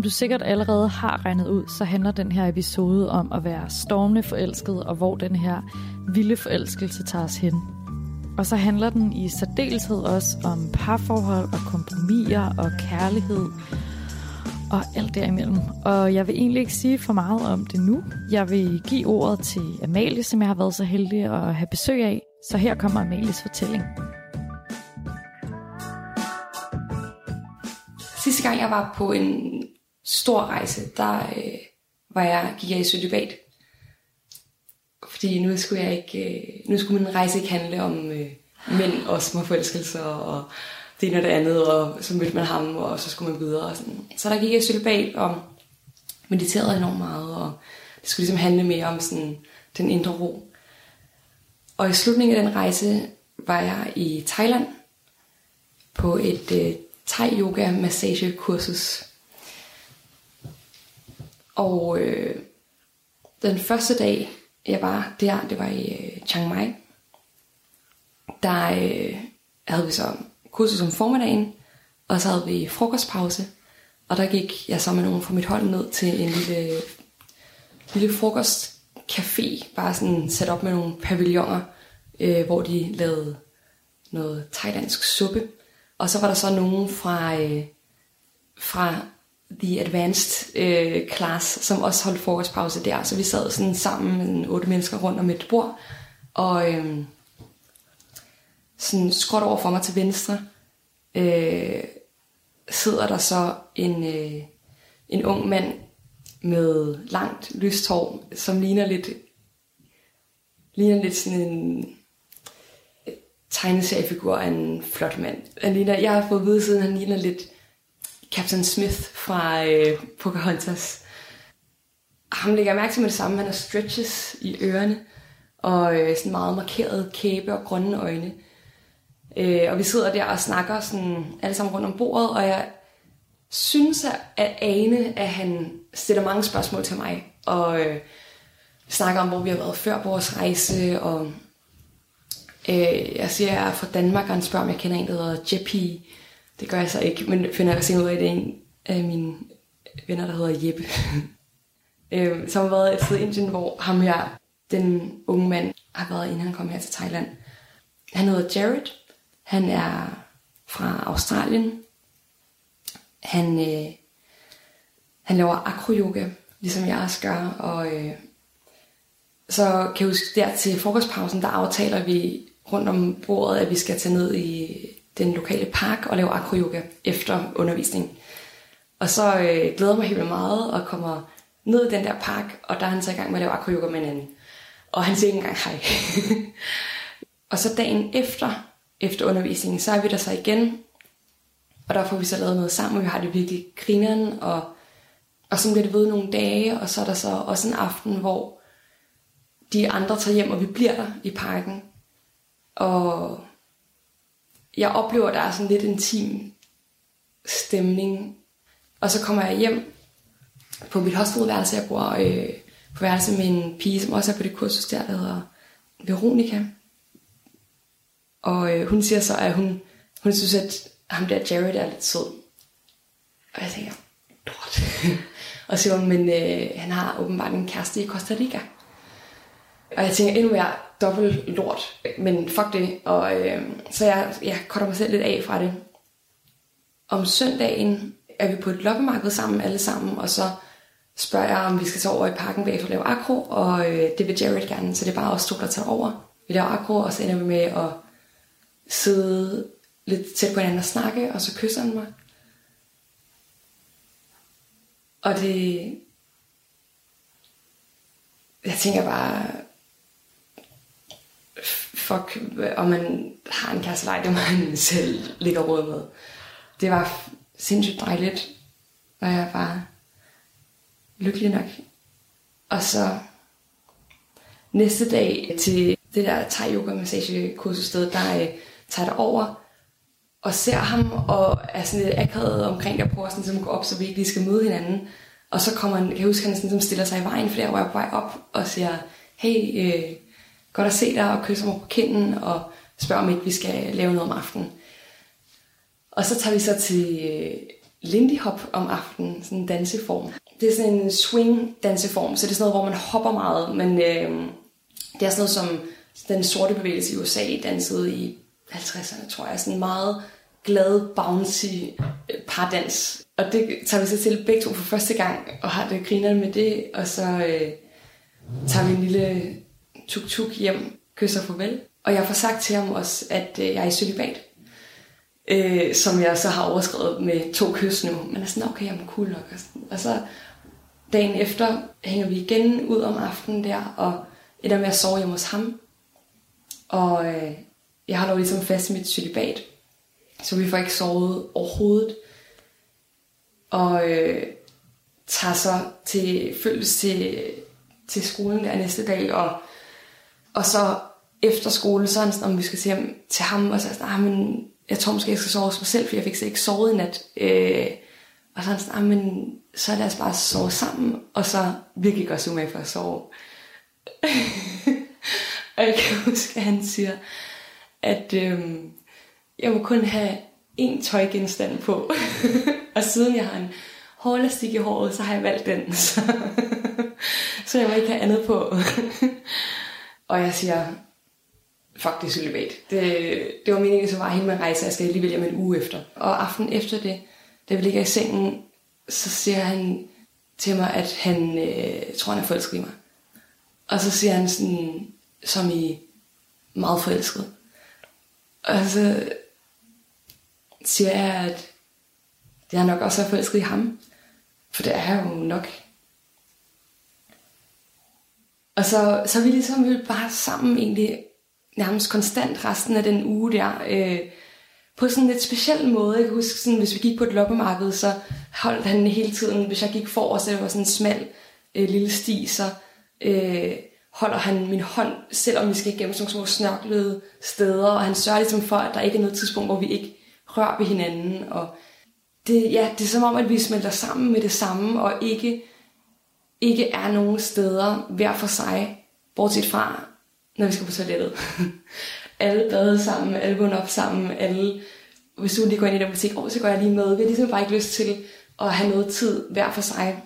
Du sikkert allerede har regnet ud, så handler den her episode om at være stormende forelsket, og hvor den her vilde forelskelse tager os hen. Og så handler den i særdeleshed også om parforhold og kompromiser og kærlighed og alt derimellem. Og jeg vil egentlig ikke sige for meget om det nu. Jeg vil give ordet til Amalie, som jeg har været så heldig at have besøg af. Så her kommer Amalies fortælling. Sidste gang jeg var på en stor rejse, der øh, var jeg, gik jeg i celibat. Fordi nu skulle jeg ikke, øh, nu skulle min rejse ikke handle om øh, mænd og små forelskelser og det ene og det andet, og så mødte man ham, og så skulle man videre. Og sådan. Så der gik jeg i celibat og mediterede enormt meget, og det skulle ligesom handle mere om sådan, den indre ro. Og i slutningen af den rejse var jeg i Thailand på et øh, thai yoga massage kursus. Og øh, den første dag, jeg var der, det var i øh, Chiang Mai, der øh, havde vi så kursus om formiddagen, og så havde vi frokostpause, og der gik jeg så med nogen fra mit hold ned til en lille, lille frokostcafé, bare sådan sat op med nogle pavilloner, øh, hvor de lavede noget thailandsk suppe. Og så var der så nogen fra, øh, fra The Advanced øh, Class, som også holdt forårspause der. Så vi sad sådan sammen med otte mennesker rundt om et bord, og øh, sådan skråt over for mig til venstre, øh, sidder der så en, øh, en ung mand med langt lyst hår, som ligner lidt, ligner lidt sådan en øh, tegneseriefigur af en flot mand. Han ligner, jeg har fået at vide siden, han ligner lidt Captain Smith fra øh, Pocahontas. Ham lægger mærke til med det samme. Han har stretches i ørerne, og øh, sådan meget markeret kæbe og grønne øjne. Øh, og vi sidder der og snakker sådan alle sammen rundt om bordet, og jeg synes at ane, at han stiller mange spørgsmål til mig, og øh, snakker om, hvor vi har været før på vores rejse, og øh, jeg siger, at jeg er fra Danmark, og han spørger, om jeg kender en, der hedder Jeppy. Det gør jeg så ikke, men finder jeg senere ud af, at det er en af mine venner, der hedder Jeppe. *laughs* øh, som har været et sted i Indien, hvor ham her, den unge mand, har været, inden han kom her til Thailand. Han hedder Jared. Han er fra Australien. Han, øh, han laver akroyoga, ligesom jeg også gør, og øh, så kan jeg huske, der til frokostpausen, der aftaler vi rundt om bordet, at vi skal tage ned i den lokale park og lave akroyoga efter undervisning. Og så øh, glæder mig helt vildt meget og kommer ned i den der park, og der er han så i gang med at lave akroyoga med en anden. Og han siger ikke engang hej. *laughs* og så dagen efter, efter undervisningen, så er vi der så igen, og der får vi så lavet noget sammen, og vi har det virkelig grineren, og, og så bliver det ved nogle dage, og så er der så også en aften, hvor de andre tager hjem, og vi bliver der i parken. Og jeg oplever, at der er sådan lidt intim stemning. Og så kommer jeg hjem på mit hostelværelse. Jeg bor øh, på værelse med en pige, som også er på det kursus der, der hedder Veronica. Og øh, hun siger så, at hun, hun synes, at ham der Jared er lidt sød. Og jeg tænker, lort. *laughs* og så siger hun, men øh, han har åbenbart en kæreste i Costa Rica. Og jeg tænker endnu mere dobbelt lort, men fuck det. Og, øh, så jeg, jeg cutter mig selv lidt af fra det. Om søndagen er vi på et loppemarked sammen alle sammen, og så spørger jeg, om vi skal tage over i parken bagefter og lave akro, og øh, det vil Jared gerne, så det er bare os to, der tager over. Vi laver akro, og så ender vi med at sidde lidt tæt på hinanden og snakke, og så kysser han mig. Og det... Jeg tænker bare, fuck, om man har en kæreste det må man *laughs* selv ligge råd med. Det var sindssygt dejligt, og jeg var lykkelig nok. Og så næste dag til det der thai yoga massage kursussted, der øh, tager det over og ser ham og er sådan lidt akavet omkring der prøver sådan, at gå op, så vi ikke lige skal møde hinanden. Og så kommer han, kan jeg huske, han sådan, som stiller sig i vejen, for der var jeg på vej op og siger, hey, øh, godt at se dig, og kysse mig på kinden, og spørge om ikke vi skal lave noget om aftenen. Og så tager vi så til øh, Lindy Hop om aftenen, sådan en danseform. Det er sådan en swing danseform, så det er sådan noget, hvor man hopper meget, men øh, det er sådan noget som den sorte bevægelse i USA dansede i 50'erne, tror jeg, sådan meget glad, bouncy øh, pardans. Og det tager vi så til begge to for første gang, og har det griner med det, og så øh, tager vi en lille tuk-tuk hjem, kysser farvel. Og jeg får sagt til ham også, at øh, jeg er i celibat. Øh, som jeg så har overskrevet med to kys nu. Men er sådan, okay, jamen cool nok. Og, sådan. og så dagen efter hænger vi igen ud om aftenen der, og ender med at sove hjemme hos ham. Og øh, jeg har dog ligesom fast i mit celibat, så vi får ikke sovet overhovedet. Og øh, tager så til, følges til, til skolen der næste dag, og og så efter skole, så er han sådan, om vi skal se ham, til ham, og så er sådan, ah, men jeg tror måske, jeg skal sove hos mig selv, for jeg fik så ikke sovet i nat. Øh, og så er han sådan, ah, men så lad os bare sove sammen, og så virkelig gøre sig med for at sove. *laughs* og jeg kan huske, at han siger, at øh, jeg må kun have én tøjgenstand på. *laughs* og siden jeg har en hårlastik i håret, så har jeg valgt den. *laughs* Så, så jeg må ikke have andet på. Og jeg siger, fuck det celibat. Det, det var meningen, så var hele min rejse, jeg skal alligevel hjem en uge efter. Og aften efter det, da vi ligger i sengen, så siger han til mig, at han øh, tror, han er forelsket i mig. Og så siger han sådan, som i meget forelsket. Og så siger jeg, at jeg nok også er forelsket i ham. For det er jeg jo nok. Og så, så er vi ligesom vi bare sammen egentlig nærmest konstant resten af den uge der. Øh, på sådan en lidt speciel måde. Jeg kan huske, sådan, hvis vi gik på et loppemarked, så holdt han hele tiden, hvis jeg gik for, så det var sådan en smal øh, lille sti, så øh, holder han min hånd, selvom vi skal igennem sådan nogle små snørklede steder, og han sørger ligesom for, at der ikke er noget tidspunkt, hvor vi ikke rører ved hinanden, og det, ja, det er som om, at vi smelter sammen med det samme, og ikke, ikke er nogen steder hver for sig, bortset fra, når vi skal på toilettet. *laughs* alle bade sammen, alle vågner op sammen, alle, hvis du lige går ind i den butik, oh, så går jeg lige med. Vi har ligesom bare ikke lyst til at have noget tid hver for sig.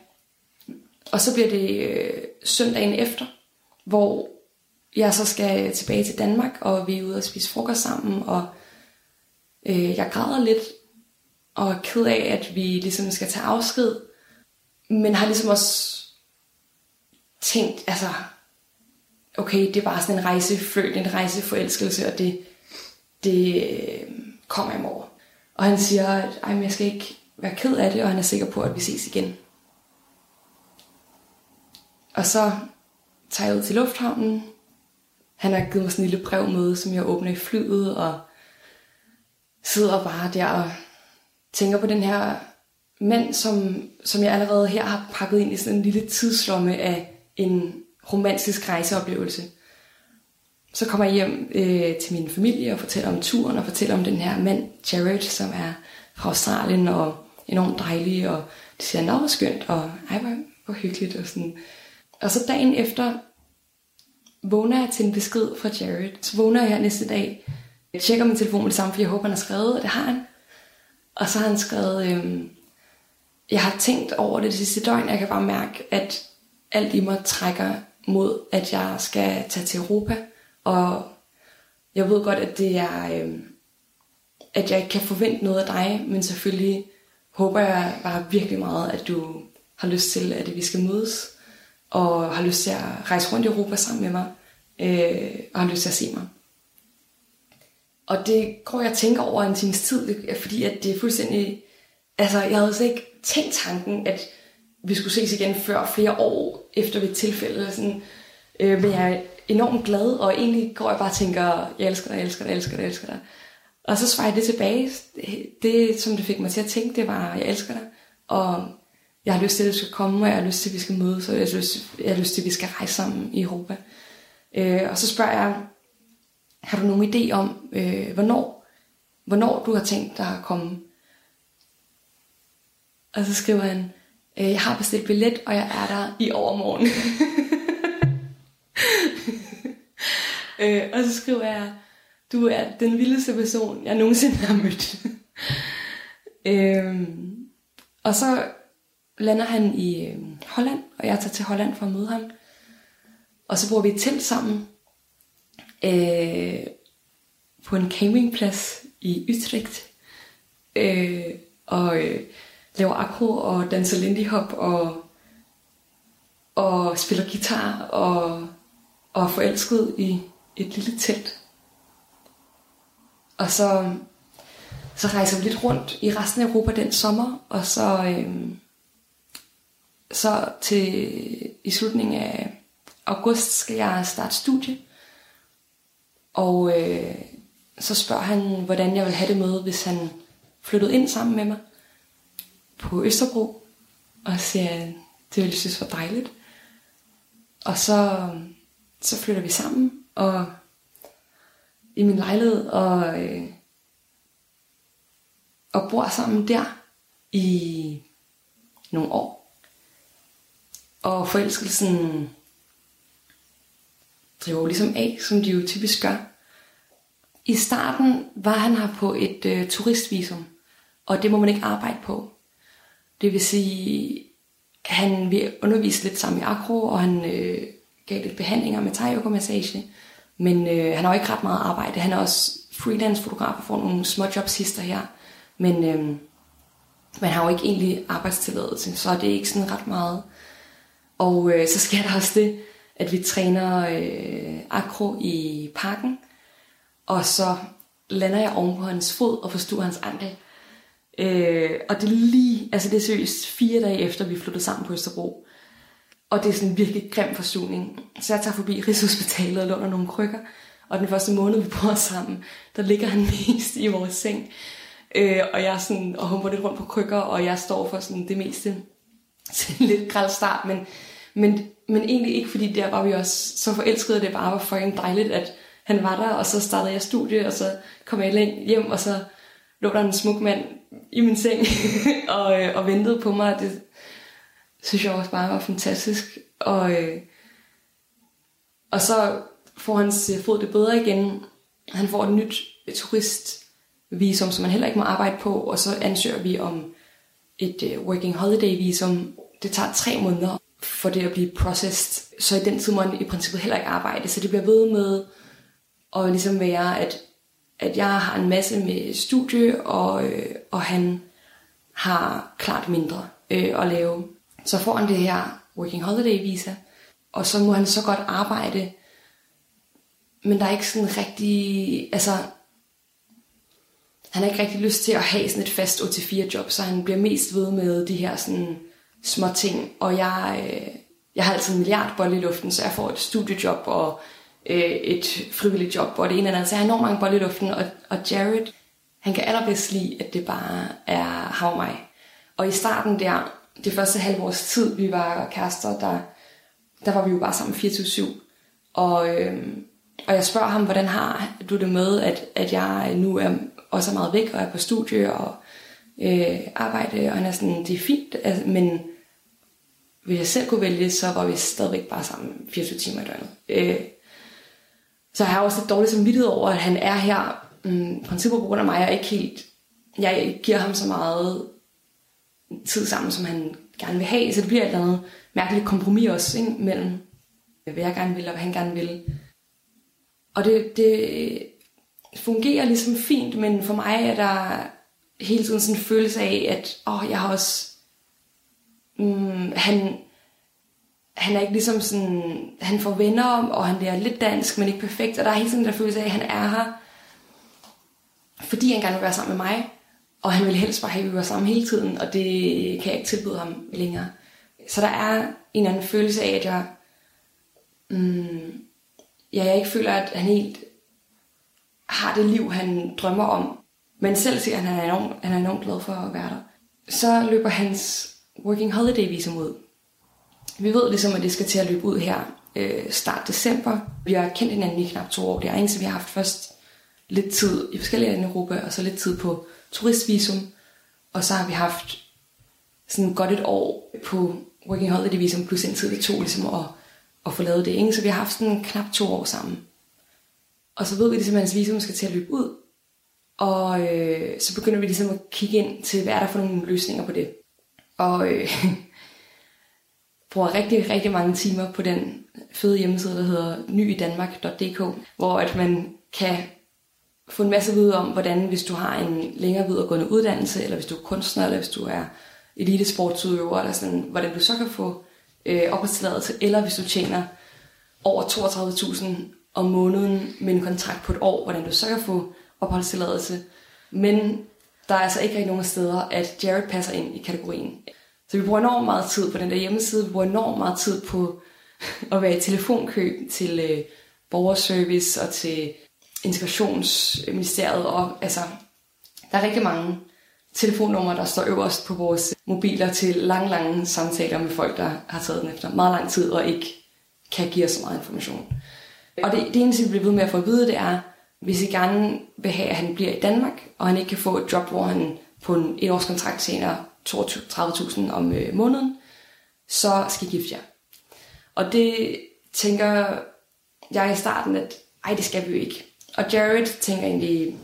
Og så bliver det øh, søndagen efter, hvor jeg så skal tilbage til Danmark, og vi er ude og spise frokost sammen, og øh, jeg græder lidt, og er ked af, at vi ligesom skal tage afsked, men har ligesom også tænkt, altså, okay, det var sådan en rejseføl, en rejseforelskelse, og det, det øh, kommer i. Og han siger, at Ej, jeg skal ikke være ked af det, og han er sikker på, at vi ses igen. Og så tager jeg ud til lufthavnen. Han har givet mig sådan en lille brev med, som jeg åbner i flyet, og sidder bare der og tænker på den her mand, som, som jeg allerede her har pakket ind i sådan en lille tidslomme af en romantisk rejseoplevelse. Så kommer jeg hjem øh, til min familie og fortæller om turen og fortæller om den her mand, Jared, som er fra Australien og enormt dejlig, og de siger, nå, hvor skønt, og ej, hvor, hvor hyggeligt, og sådan. Og så dagen efter vågner jeg til en besked fra Jared. Så vågner jeg her næste dag, jeg tjekker min telefon med det samme, fordi jeg håber, han har skrevet, og det har han. Og så har han skrevet, øhm, jeg har tænkt over det, det sidste døgn, jeg kan bare mærke, at alt i mig trækker mod, at jeg skal tage til Europa, og jeg ved godt, at det er, øh, at jeg ikke kan forvente noget af dig, men selvfølgelig håber jeg bare virkelig meget, at du har lyst til, at vi skal mødes, og har lyst til at rejse rundt i Europa sammen med mig, øh, og har lyst til at se mig. Og det går jeg tænker over en times tid, fordi at det er fuldstændig... Altså, jeg havde slet ikke tænkt tanken, at vi skulle ses igen før flere år efter ved et tilfælde. Sådan, øh, men jeg er enormt glad, og egentlig går jeg bare og tænker, jeg elsker dig, jeg elsker dig, jeg elsker dig, jeg elsker dig. Og så svarer jeg det tilbage. Det, som det fik mig til at tænke, det var, jeg elsker dig. Og jeg har lyst til, at du skal komme, og jeg har lyst til, at vi skal mødes, og jeg har lyst, jeg har lyst til, at vi skal rejse sammen i Europa. Øh, og så spørger jeg, har du nogen idé om, øh, hvornår, hvornår du har tænkt dig at komme? Og så skriver han, Øh, jeg har bestilt billet, og jeg er der i overmorgen. *laughs* øh, og så skriver jeg, du er den vildeste person, jeg nogensinde har mødt. *laughs* øh, og så lander han i øh, Holland, og jeg tager til Holland for at møde ham. Og så bor vi et telt sammen øh, på en campingplads i Utrecht. Øh, og øh, laver akro og danser lindy hop og, og spiller guitar og, og er forelsket i et lille telt. Og så, så rejser vi lidt rundt i resten af Europa den sommer, og så, øh, så til i slutningen af august skal jeg starte studie. Og øh, så spørger han, hvordan jeg vil have det med, hvis han flyttede ind sammen med mig på Østerbro. Og siger, det ville jeg synes var dejligt. Og så, så flytter vi sammen, og i min lejlighed, og, øh, og bor sammen der i nogle år. Og forelskelsen driver ligesom af, som de jo typisk gør. I starten var han her på et øh, turistvisum, og det må man ikke arbejde på. Det vil sige, han vil undervise lidt sammen i akro, og han øh, gav lidt behandlinger med thai massage men øh, han har jo ikke ret meget arbejde. Han er også freelance fotograf og får nogle små jobs hister her. Men øh, man har jo ikke egentlig arbejdstilladelse, så det er ikke sådan ret meget. Og øh, så sker der også det, at vi træner øh, akro i parken, og så lander jeg oven på hans fod og forstuer hans ankel. Øh, og det er lige, altså det er seriøst fire dage efter, vi flyttede sammen på Østerbro. Og det er sådan en virkelig grim forstuning. Så jeg tager forbi Rigshospitalet og låner nogle krykker. Og den første måned, vi bor sammen, der ligger han *laughs* mest i vores seng. Øh, og jeg er sådan, og humper lidt rundt på krykker, og jeg står for sådan det meste *laughs* til lidt græld start, men Men, men egentlig ikke, fordi der var vi også så forelskede, det bare var fucking dejligt, at han var der, og så startede jeg studie, og så kom jeg hjem, og så lå der en smuk mand i min seng *laughs* og, øh, og ventede på mig. Det synes jeg også bare var fantastisk. Og, øh, og så får hans fod det bedre igen. Han får et nyt turistvisum, som man heller ikke må arbejde på, og så ansøger vi om et øh, working holiday visum. Det tager tre måneder for det at blive processed, så i den tid må man i princippet heller ikke arbejde. Så det bliver ved med at ligesom være, at, at jeg har en masse med studie, og, øh, og han har klart mindre øh, at lave. Så får han det her working holiday visa, og så må han så godt arbejde, men der er ikke sådan rigtig, altså, han har ikke rigtig lyst til at have sådan et fast 8-4 job, så han bliver mest ved med de her sådan små ting, og jeg, øh, jeg har altid en milliard i luften, så jeg får et studiejob og øh, et frivilligt job, hvor det ene eller andet, så jeg har enormt mange bolle i luften, og, og Jared, han kan allerbedst lide, at det bare er ham og mig. Og i starten der, det første halve års tid, vi var kærester, der, der var vi jo bare sammen 24-7. Og, øh, og jeg spørger ham, hvordan har du det med, at, at jeg nu er også er meget væk, og er på studie og øh, arbejde, og han er sådan, det er fint, altså, men hvis jeg selv kunne vælge, så var vi stadigvæk bare sammen 24 timer i døgnet. Øh, så jeg har også lidt dårligt samvittighed over, at han er her, mm, princippet på grund af mig, jeg ikke helt, jeg giver ham så meget tid sammen, som han gerne vil have, så det bliver et eller andet mærkeligt kompromis også, ikke, mellem hvad jeg gerne vil, og hvad han gerne vil. Og det, det fungerer ligesom fint, men for mig er der hele tiden sådan en følelse af, at åh, jeg har også... Mm, han, han er ikke ligesom sådan... Han får venner, og han er lidt dansk, men ikke perfekt. Og der er hele tiden der følelse af, at han er her, fordi han gerne vil være sammen med mig. Og han vil helst bare have, at vi var sammen hele tiden, og det kan jeg ikke tilbyde ham længere. Så der er en eller anden følelse af, at jeg... Mm, ja, jeg ikke føler, at han helt har det liv, han drømmer om. Men selv siger, at han er enormt, han er enormt glad for at være der. Så løber hans working holiday visum ud. Vi ved ligesom, at det skal til at løbe ud her øh, start december. Vi har kendt hinanden i knap to år. Det er eneste, vi har haft først lidt tid i forskellige lande i Europa, og så lidt tid på turistvisum. Og så har vi haft sådan godt et år på working holiday visum, plus en tid det tog ligesom at, at få lavet det. Ikke? Så vi har haft sådan knap to år sammen. Og så ved vi ligesom, at hans visum skal til at løbe ud. Og øh, så begynder vi ligesom at kigge ind til, hvad er der for nogle løsninger på det. Og øh, *laughs* bruger rigtig, rigtig mange timer på den fede hjemmeside, der hedder nyidanmark.dk, hvor at man kan få en masse viden om, hvordan hvis du har en længere videregående uddannelse, eller hvis du er kunstner, eller hvis du er elitesportsudøver, eller sådan, hvordan du så kan få øh, opholdstilladelse, eller hvis du tjener over 32.000 om måneden med en kontrakt på et år, hvordan du så kan få opholdstilladelse. Men der er altså ikke rigtig nogen steder, at Jared passer ind i kategorien. Så vi bruger enormt meget tid på den der hjemmeside. Vi bruger enormt meget tid på *laughs* at være i telefonkøb til øh, borgerservice og til integrationsministeriet. Og, altså, der er rigtig mange telefonnumre, der står øverst på vores mobiler til lange, lange samtaler med folk, der har taget den efter meget lang tid og ikke kan give os så meget information. Og det, det eneste, vi bliver ved med at få at vide, det er, hvis I gerne vil have, at han bliver i Danmark, og han ikke kan få et job, hvor han på en etårskontrakt senere 30.000 om øh, måneden, så skal I gifte jer. Og det tænker jeg i starten, at ej, det skal vi jo ikke. Og Jared tænker egentlig,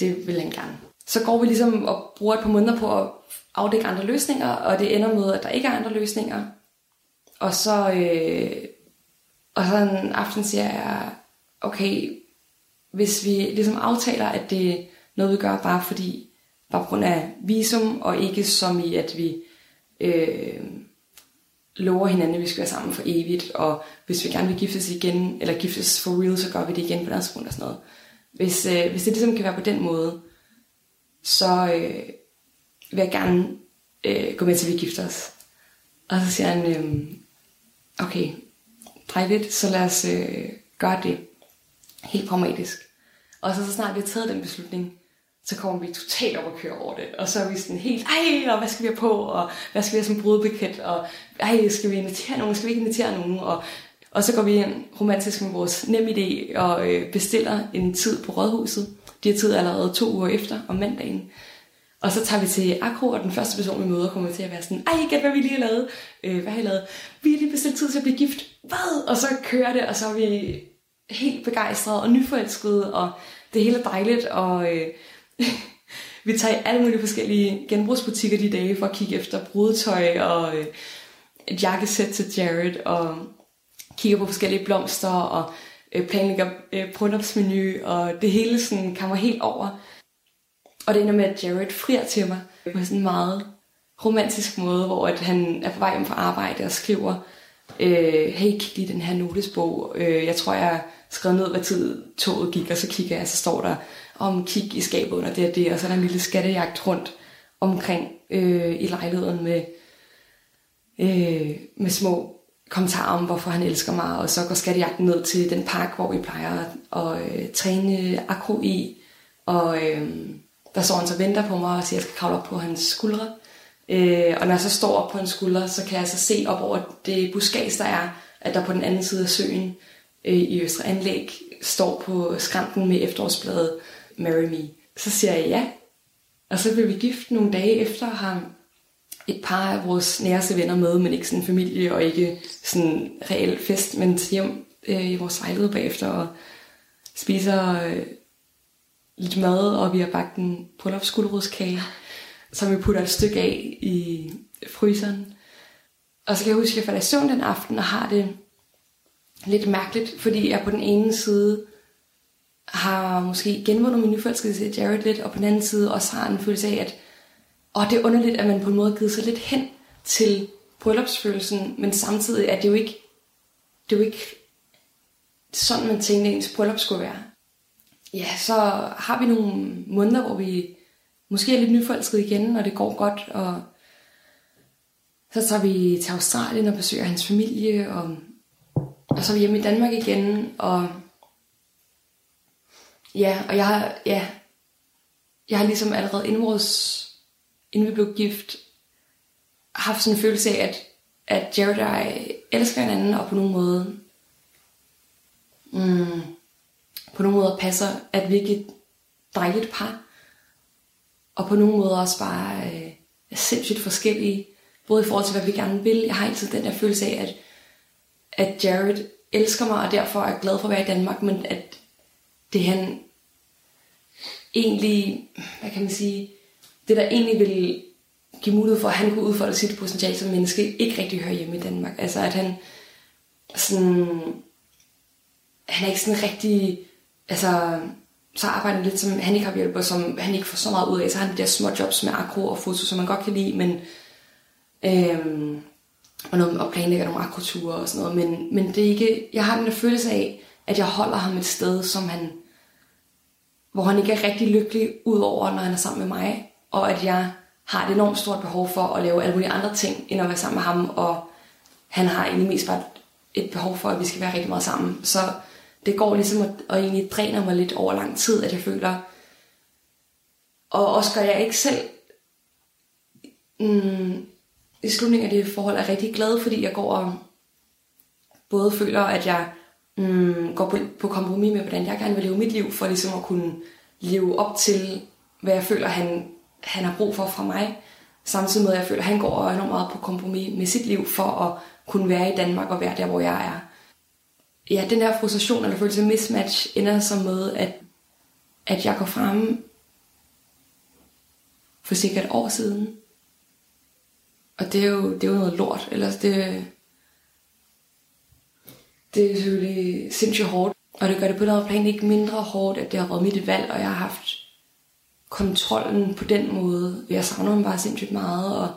det vil han gerne. Så går vi ligesom og bruger et par måneder på at afdække andre løsninger, og det ender med, at der ikke er andre løsninger. Og så, øh, og så en aften siger jeg, okay, hvis vi ligesom aftaler, at det er noget, vi gør bare fordi, baggrund på af visum, og ikke som i, at vi øh, lover hinanden, at vi skal være sammen for evigt, og hvis vi gerne vil giftes igen, eller giftes for real, så gør vi det igen på deres grund og sådan noget. Hvis, øh, hvis det ligesom kan være på den måde, så øh, vil jeg gerne øh, gå med til, at vi gifter os. Og så siger han, øh, okay, dejligt, så lad os øh, gøre det helt pragmatisk. Og så, så snart vi har taget den beslutning, så kommer vi totalt op og kører over det. Og så er vi sådan helt, ej, og hvad skal vi have på, og hvad skal vi have som brudebekendt, og ej, skal vi invitere nogen, skal vi ikke invitere nogen, og, og så går vi ind romantisk med vores nem idé og øh, bestiller en tid på Rådhuset. De har tid allerede to uger efter, om mandagen. Og så tager vi til Akro, og den første person, vi møder, kommer til at være sådan, ej, gæt, hvad vi lige har lavet. Øh, hvad har I lavet? Vi har lige bestilt tid til at blive gift. Hvad? Og så kører det, og så er vi helt begejstrede og nyforelskede, og det hele er dejligt, og øh, vi tager i alle mulige forskellige genbrugsbutikker de dage for at kigge efter brudetøj og øh, et jakkesæt til Jared, og kigger på forskellige blomster, og øh, planlægger øh, bryllupsmenu, og det hele sådan kommer helt over. Og det ender med, at Jared frier til mig på sådan en meget romantisk måde, hvor at han er på vej hjem fra arbejde og skriver, øh, hey, kig lige den her notesbog. Øh, jeg tror, jeg skrev ned, hvad tid toget gik, og så kigger jeg, så står der om kig i skabet under det og det, og så er der en lille skattejagt rundt omkring øh, i lejligheden med, øh, med små kommentarer om, hvorfor han elsker mig, og så går skattejagten ned til den park, hvor vi plejer at, øh, træne akro i, og øh, der står han så venter på mig og siger, at jeg skal kravle op på hans skuldre. Øh, og når jeg så står op på hans skuldre, så kan jeg så se op over det buskage, der er, at der på den anden side af søen øh, i Østre Anlæg står på skrænten med efterårsbladet Marry Me. Så siger jeg ja, og så blev vi gift nogle dage efter, og har et par af vores næreste venner med, men ikke sådan familie og ikke sådan reel fest, men hjem øh, i vores lejlighed bagefter og spiser øh, lidt mad, og vi har bagt en bryllupsguldrodskage, som vi putter et stykke af i fryseren. Og så kan jeg huske, at jeg falder i søvn den aften og har det lidt mærkeligt, fordi jeg på den ene side har måske genvundet min nyforelskelse til Jared lidt, og på den anden side også har en følelse af, at og det er underligt, at man på en måde givet sig lidt hen til bryllupsfølelsen, men samtidig er det jo ikke, det er jo ikke sådan, man tænkte, ens bryllup skulle være. Ja, så har vi nogle måneder, hvor vi måske er lidt nyforelskede igen, og det går godt, og så tager vi til Australien og besøger hans familie, og og så er vi hjemme i Danmark igen, og ja, og jeg har, ja, jeg har ligesom allerede inden, vores, inden vi blev gift, haft sådan en følelse af, at, at Jared og jeg elsker hinanden, og på nogen måde, mm, på nogen måde passer, at vi ikke er et dejligt par, og på nogen måde også bare øh, er sindssygt forskellige, både i forhold til, hvad vi gerne vil. Jeg har altid den der følelse af, at at Jared elsker mig, og derfor er glad for at være i Danmark, men at det han egentlig, hvad kan man sige, det der egentlig ville give mulighed for, at han kunne udfolde sit potentiale som menneske, ikke rigtig hører hjemme i Danmark. Altså at han sådan, han er ikke sådan rigtig, altså så arbejder han lidt som handicaphjælper, som han ikke får så meget ud af, så har han de der små jobs med akro og foto, som man godt kan lide, men øhm, og, noget, og planlægger nogle akroture og sådan noget, men, men det er ikke, jeg har den der følelse af, at jeg holder ham et sted, som han, hvor han ikke er rigtig lykkelig udover, når han er sammen med mig, og at jeg har et enormt stort behov for at lave alle mulige andre ting, end at være sammen med ham, og han har egentlig mest bare et behov for, at vi skal være rigtig meget sammen. Så det går ligesom at, og egentlig dræner mig lidt over lang tid, at jeg føler, og også gør jeg ikke selv mm, i slutningen af det forhold er rigtig glad, fordi jeg går og både føler, at jeg mm, går på, på kompromis med, hvordan jeg gerne vil leve mit liv, for ligesom at kunne leve op til, hvad jeg føler, han, han har brug for fra mig. Samtidig med, at jeg føler, at han går enormt meget på kompromis med sit liv, for at kunne være i Danmark og være der, hvor jeg er. Ja, den der frustration eller følelse af mismatch ender så med, at, at jeg går frem for cirka et år siden, og det er jo, det er jo noget lort. Ellers det, det er selvfølgelig sindssygt hårdt. Og det gør det på noget plan ikke mindre hårdt, at det har været mit valg, og jeg har haft kontrollen på den måde. Jeg savner ham bare sindssygt meget, og,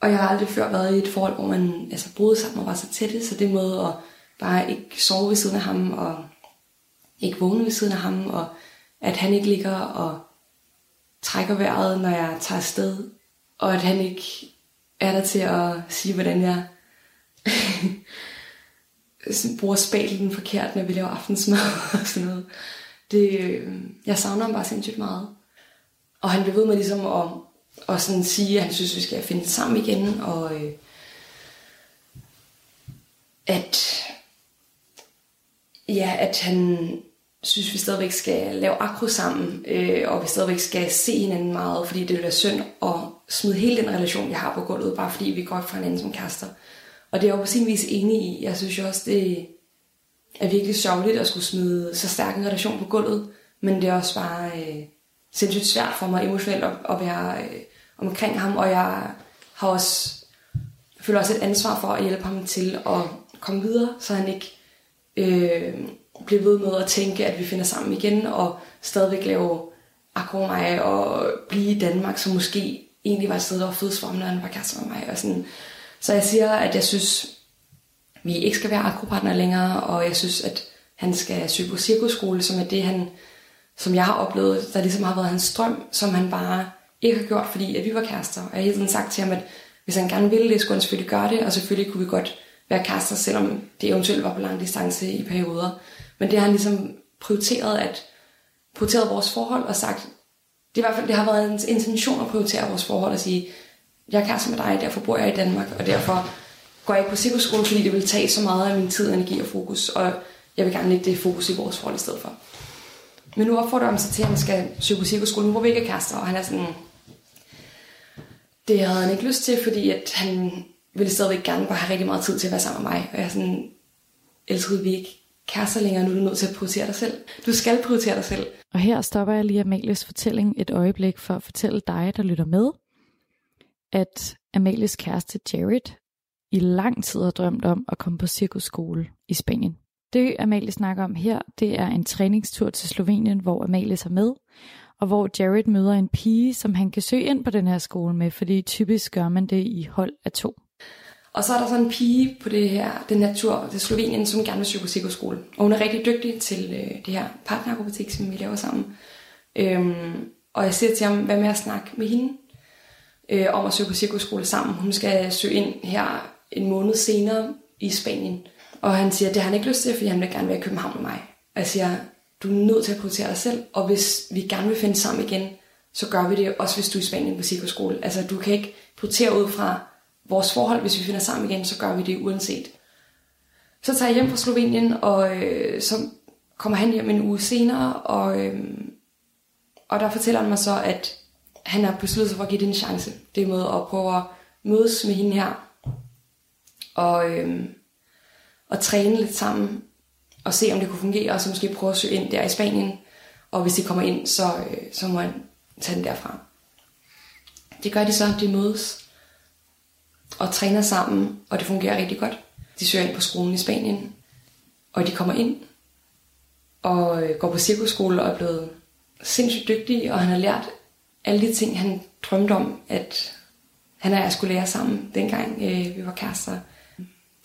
og jeg har aldrig før været i et forhold, hvor man altså, boede sammen og var så tætte, så det måde at bare ikke sove ved siden af ham, og ikke vågne ved siden af ham, og at han ikke ligger og trækker vejret, når jeg tager afsted, og at han ikke er der til at sige, hvordan jeg bruger spatelen forkert, når vi laver aftensmad *laughs* og sådan noget. det, øh, jeg savner ham bare sindssygt meget. Og han blev ved med ligesom at, at sådan sige, at han synes, at vi skal finde sammen igen, og øh, at, ja, at han synes, vi stadigvæk skal lave akro sammen, øh, og vi stadigvæk skal se hinanden meget, fordi det ville være synd at smide hele den relation, jeg har på gulvet, bare fordi vi går fra hinanden som kærester. Og det er jeg jo på sin vis enig i. Jeg synes jo også, det er virkelig sørgeligt at skulle smide så stærk en relation på gulvet, men det er også bare øh, sindssygt svært for mig emotionelt at, at være øh, omkring ham, og jeg har også, føler også et ansvar for at hjælpe ham til at komme videre, så han ikke øh, bliver ved med at tænke, at vi finder sammen igen, og stadigvæk lave akkurat mig, og blive i Danmark, som måske egentlig var et sted, der var fedt for ham, når han var kæreste med mig. Og sådan. Så jeg siger, at jeg synes, vi ikke skal være akropartner længere, og jeg synes, at han skal søge på cirkusskole, som er det, han, som jeg har oplevet, der ligesom har været hans drøm, som han bare ikke har gjort, fordi at vi var kærester. Og jeg har hele tiden sagt til ham, at hvis han gerne ville det, skulle han selvfølgelig gøre det, og selvfølgelig kunne vi godt være kærester, selvom det eventuelt var på lang distance i perioder. Men det har han ligesom prioriteret, at prioriteret vores forhold og sagt, det, er i hvert fald, det har været hans intention at prioritere vores forhold og sige, jeg er kæreste med dig, derfor bor jeg i Danmark, og derfor går jeg ikke på psykoskole, fordi det vil tage så meget af min tid, energi og fokus, og jeg vil gerne lægge det fokus i vores forhold i stedet for. Men nu opfordrer han sig til, at han skal søge på cirkusskolen, hvor vi ikke er kærester, og han er sådan, det havde han ikke lyst til, fordi at han ville stadigvæk gerne bare have rigtig meget tid til at være sammen med mig. Og jeg er sådan, elskede vi ikke kærester længere, nu er du nødt til at prioritere dig selv. Du skal prioritere dig selv. Og her stopper jeg lige Amalies fortælling et øjeblik for at fortælle dig, der lytter med, at Amalies kæreste Jared i lang tid har drømt om at komme på cirkusskole i Spanien. Det Amalie snakker om her, det er en træningstur til Slovenien, hvor Amalie er med, og hvor Jared møder en pige, som han kan søge ind på den her skole med, fordi typisk gør man det i hold af to. Og så er der så en pige på det her, den her tur til Slovenien, som gerne vil søge på cirkusskole. Og hun er rigtig dygtig til øh, det her partnerakrobatik, som vi laver sammen. Øhm, og jeg siger til ham, hvad med at snakke med hende øh, om at søge på cirkusskole sammen. Hun skal søge ind her en måned senere i Spanien. Og han siger, at det har han ikke lyst til, fordi han vil gerne være i København med mig. Og jeg siger, du er nødt til at prioritere dig selv, og hvis vi gerne vil finde sammen igen, så gør vi det også, hvis du er i Spanien på cirkusskole. Altså, du kan ikke prioritere ud fra vores forhold, hvis vi finder sammen igen, så gør vi det uanset. Så tager jeg hjem fra Slovenien, og øh, så kommer han hjem en uge senere, og, øh, og der fortæller han mig så, at han har besluttet sig for at give det en chance. Det er med at prøve at mødes med hende her, og, øhm, og træne lidt sammen, og se om det kunne fungere, og så måske prøve at søge ind der i Spanien. Og hvis de kommer ind, så, øh, så må han tage den derfra. Det gør de så, de mødes og træner sammen, og det fungerer rigtig godt. De søger ind på skolen i Spanien, og de kommer ind og øh, går på cirkusskole og er blevet sindssygt dygtige, og han har lært alle de ting, han drømte om, at han og jeg skulle lære sammen, dengang øh, vi var kærester.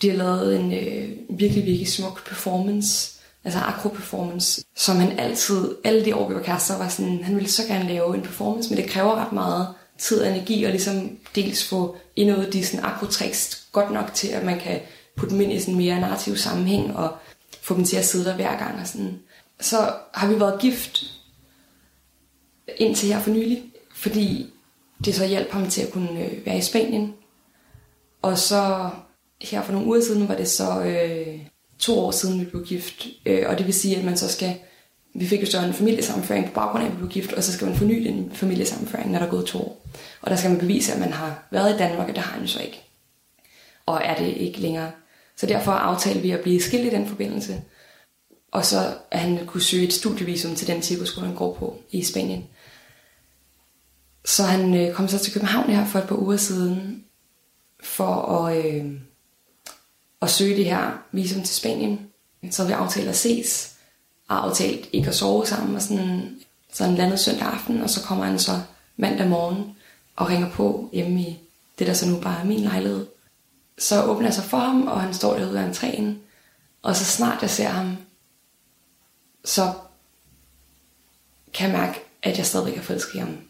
De har lavet en øh, virkelig, virkelig smuk performance, altså akro-performance, som han altid, alle de år vi var kærester, var sådan, han ville så gerne lave en performance, men det kræver ret meget tid og energi, og ligesom dels få indøvet de sådan akrotricks godt nok til, at man kan putte dem ind i sådan mere narrativ sammenhæng, og få dem til at sidde der hver gang. Og sådan. Så har vi været gift indtil her for nylig, fordi det så hjalp ham til at kunne øh, være i Spanien. Og så her for nogle uger siden var det så øh, to år siden, vi blev gift. Øh, og det vil sige, at man så skal... Vi fik jo så en familiesammenføring på baggrund af, at vi blev gift, og så skal man forny den familiesammenføring, når der er gået to år. Og der skal man bevise, at man har været i Danmark, og det har han jo så ikke. Og er det ikke længere. Så derfor aftalte vi at blive skilt i den forbindelse. Og så at han kunne søge et studievisum til den cirkusskole, han går på i Spanien. Så han øh, kom så til København her for et par uger siden, for at, øh, at søge det her visum til Spanien. Så vi aftalte at ses, og aftalt ikke at sove sammen, og sådan, sådan landet søndag aften, og så kommer han så mandag morgen og ringer på hjemme i det, der så nu bare er min lejlighed. Så åbner jeg sig for ham, og han står derude af entréen, og så snart jeg ser ham, så kan jeg mærke, at jeg stadigvæk er forelsket i ham.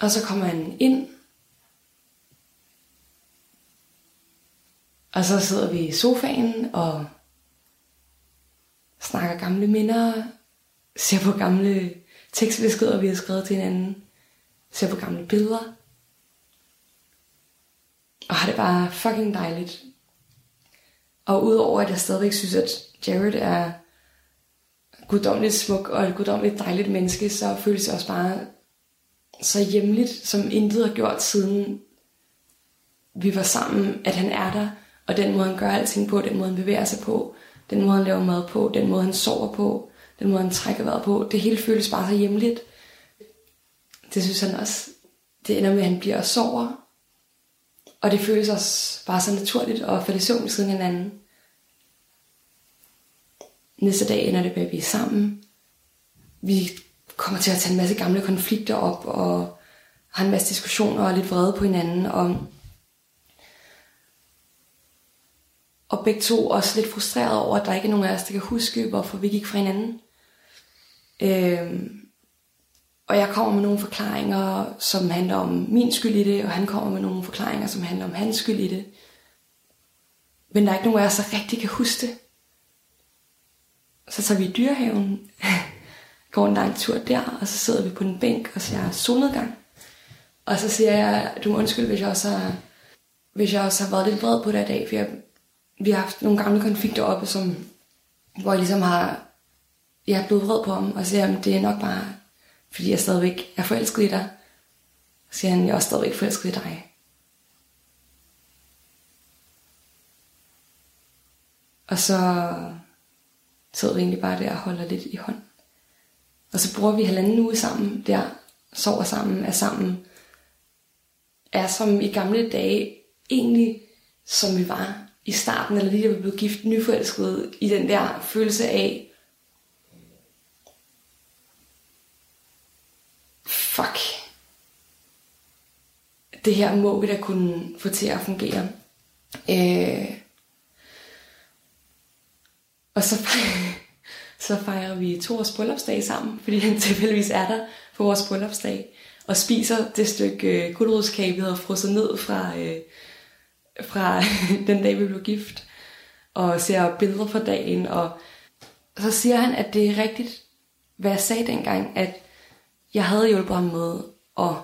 Og så kommer han ind, og så sidder vi i sofaen og snakker gamle minder, ser på gamle tekstbeskeder, vi har skrevet til hinanden, ser på gamle billeder, og har det bare fucking dejligt. Og udover at jeg stadigvæk synes, at Jared er guddommeligt smuk og et guddommeligt dejligt menneske, så føles det også bare så hjemligt, som intet har gjort siden vi var sammen, at han er der, og den måde han gør alting på, den måde han bevæger sig på, den måde han laver mad på, den måde han sover på, den måde han trækker vejret på, det hele føles bare så hjemligt. Det synes han også. Det ender med, at han bliver og sover, og det føles også bare så naturligt at falde i søvn ved siden af hinanden. Næste dag ender det med, at vi er sammen. Vi kommer til at tage en masse gamle konflikter op, og har en masse diskussioner og lidt vrede på hinanden. Og, og begge to også lidt frustreret over, at der ikke er nogen af os, der kan huske, hvorfor vi gik fra hinanden. Øhm, og jeg kommer med nogle forklaringer, som handler om min skyld i det, og han kommer med nogle forklaringer, som handler om hans skyld i det. Men der er ikke nogen af os, der rigtig kan huske det. Så tager vi i dyrehaven, *laughs* går en lang tur der, og så sidder vi på en bænk og ser solnedgang. Og så siger jeg, du må undskylde, hvis jeg også har, hvis jeg også har været lidt vred på det i dag, for jeg, vi har haft nogle gamle konflikter oppe, som, hvor jeg ligesom har, jeg er blevet vred på ham, og siger, at det er nok bare fordi jeg stadigvæk er forelsket i dig. Så siger han, jeg er også stadigvæk forelsket i dig. Og så sidder vi egentlig bare der og holder lidt i hånd. Og så bruger vi halvanden uge sammen der, sover sammen, er sammen. Er som i gamle dage egentlig som vi var i starten, eller lige da vi blev gift, nyforelskede, i den der følelse af, fuck, det her må vi da kunne få til at fungere. Øh, og så, så fejrer vi to års bryllupsdag sammen, fordi han *laughs* tilfældigvis er der på vores bryllupsdag, og spiser det stykke øh, guldrodskage, vi havde frosset ned fra, øh, fra *laughs* den dag, vi blev gift, og ser billeder fra dagen, og så siger han, at det er rigtigt, hvad jeg sagde dengang, at jeg havde hjulpet ham med at,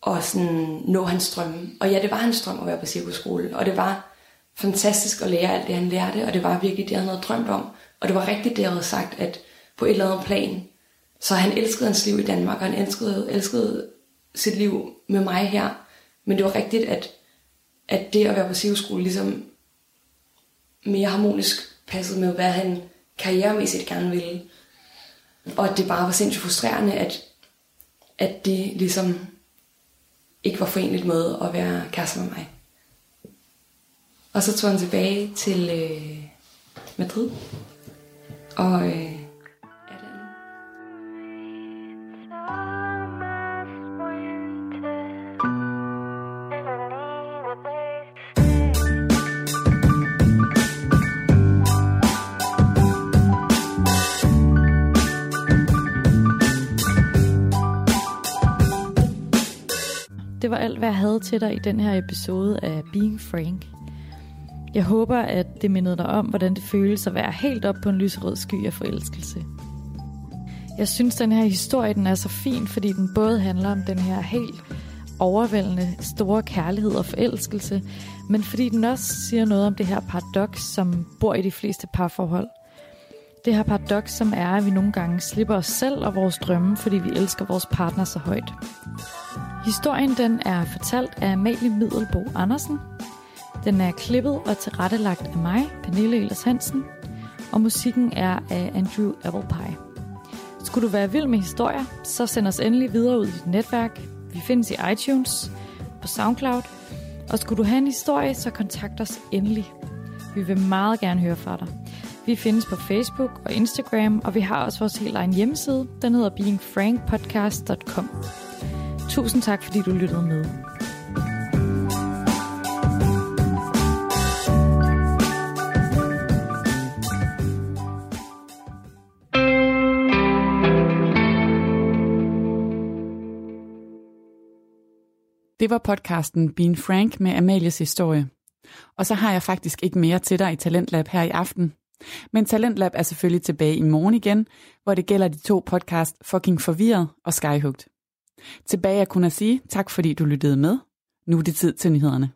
og sådan nå hans drømme. Og ja, det var hans drøm at være på cirkusskole, og det var fantastisk at lære alt det, han lærte, og det var virkelig det, han havde drømt om. Og det var rigtigt det, jeg havde sagt, at på et eller andet plan, så han elskede hans liv i Danmark, og han elskede, elskede sit liv med mig her. Men det var rigtigt, at, at det at være på skole ligesom mere harmonisk passede med, hvad han karrieremæssigt gerne ville. Og at det bare var sindssygt frustrerende, at, at det ligesom ikke var forenligt med at være kæreste med mig. Og så tog han tilbage til øh, Madrid. Og øh, Det var alt, hvad jeg havde til dig i den her episode af Being Frank. Jeg håber, at det mindede dig om, hvordan det føles at være helt op på en lyserød sky af forelskelse. Jeg synes, den her historie den er så fin, fordi den både handler om den her helt overvældende store kærlighed og forelskelse, men fordi den også siger noget om det her paradoks, som bor i de fleste parforhold. Det her paradoks, som er, at vi nogle gange slipper os selv og vores drømme, fordi vi elsker vores partner så højt. Historien den er fortalt af Amalie Middelbo Andersen. Den er klippet og tilrettelagt af mig, Pernille Ehlers Hansen, og musikken er af Andrew Applepie. Skulle du være vild med historier, så send os endelig videre ud i dit netværk. Vi findes i iTunes, på SoundCloud, og skulle du have en historie, så kontakt os endelig. Vi vil meget gerne høre fra dig. Vi findes på Facebook og Instagram, og vi har også vores helt egen hjemmeside. Den hedder beingfrankpodcast.com. Tusind tak, fordi du lyttede med. Det var podcasten Bean Frank med Amalies historie. Og så har jeg faktisk ikke mere til dig i Talentlab her i aften. Men Talentlab er selvfølgelig tilbage i morgen igen, hvor det gælder de to podcast Fucking Forvirret og Skyhugt. Tilbage er kun at sige tak, fordi du lyttede med. Nu er det tid til nyhederne.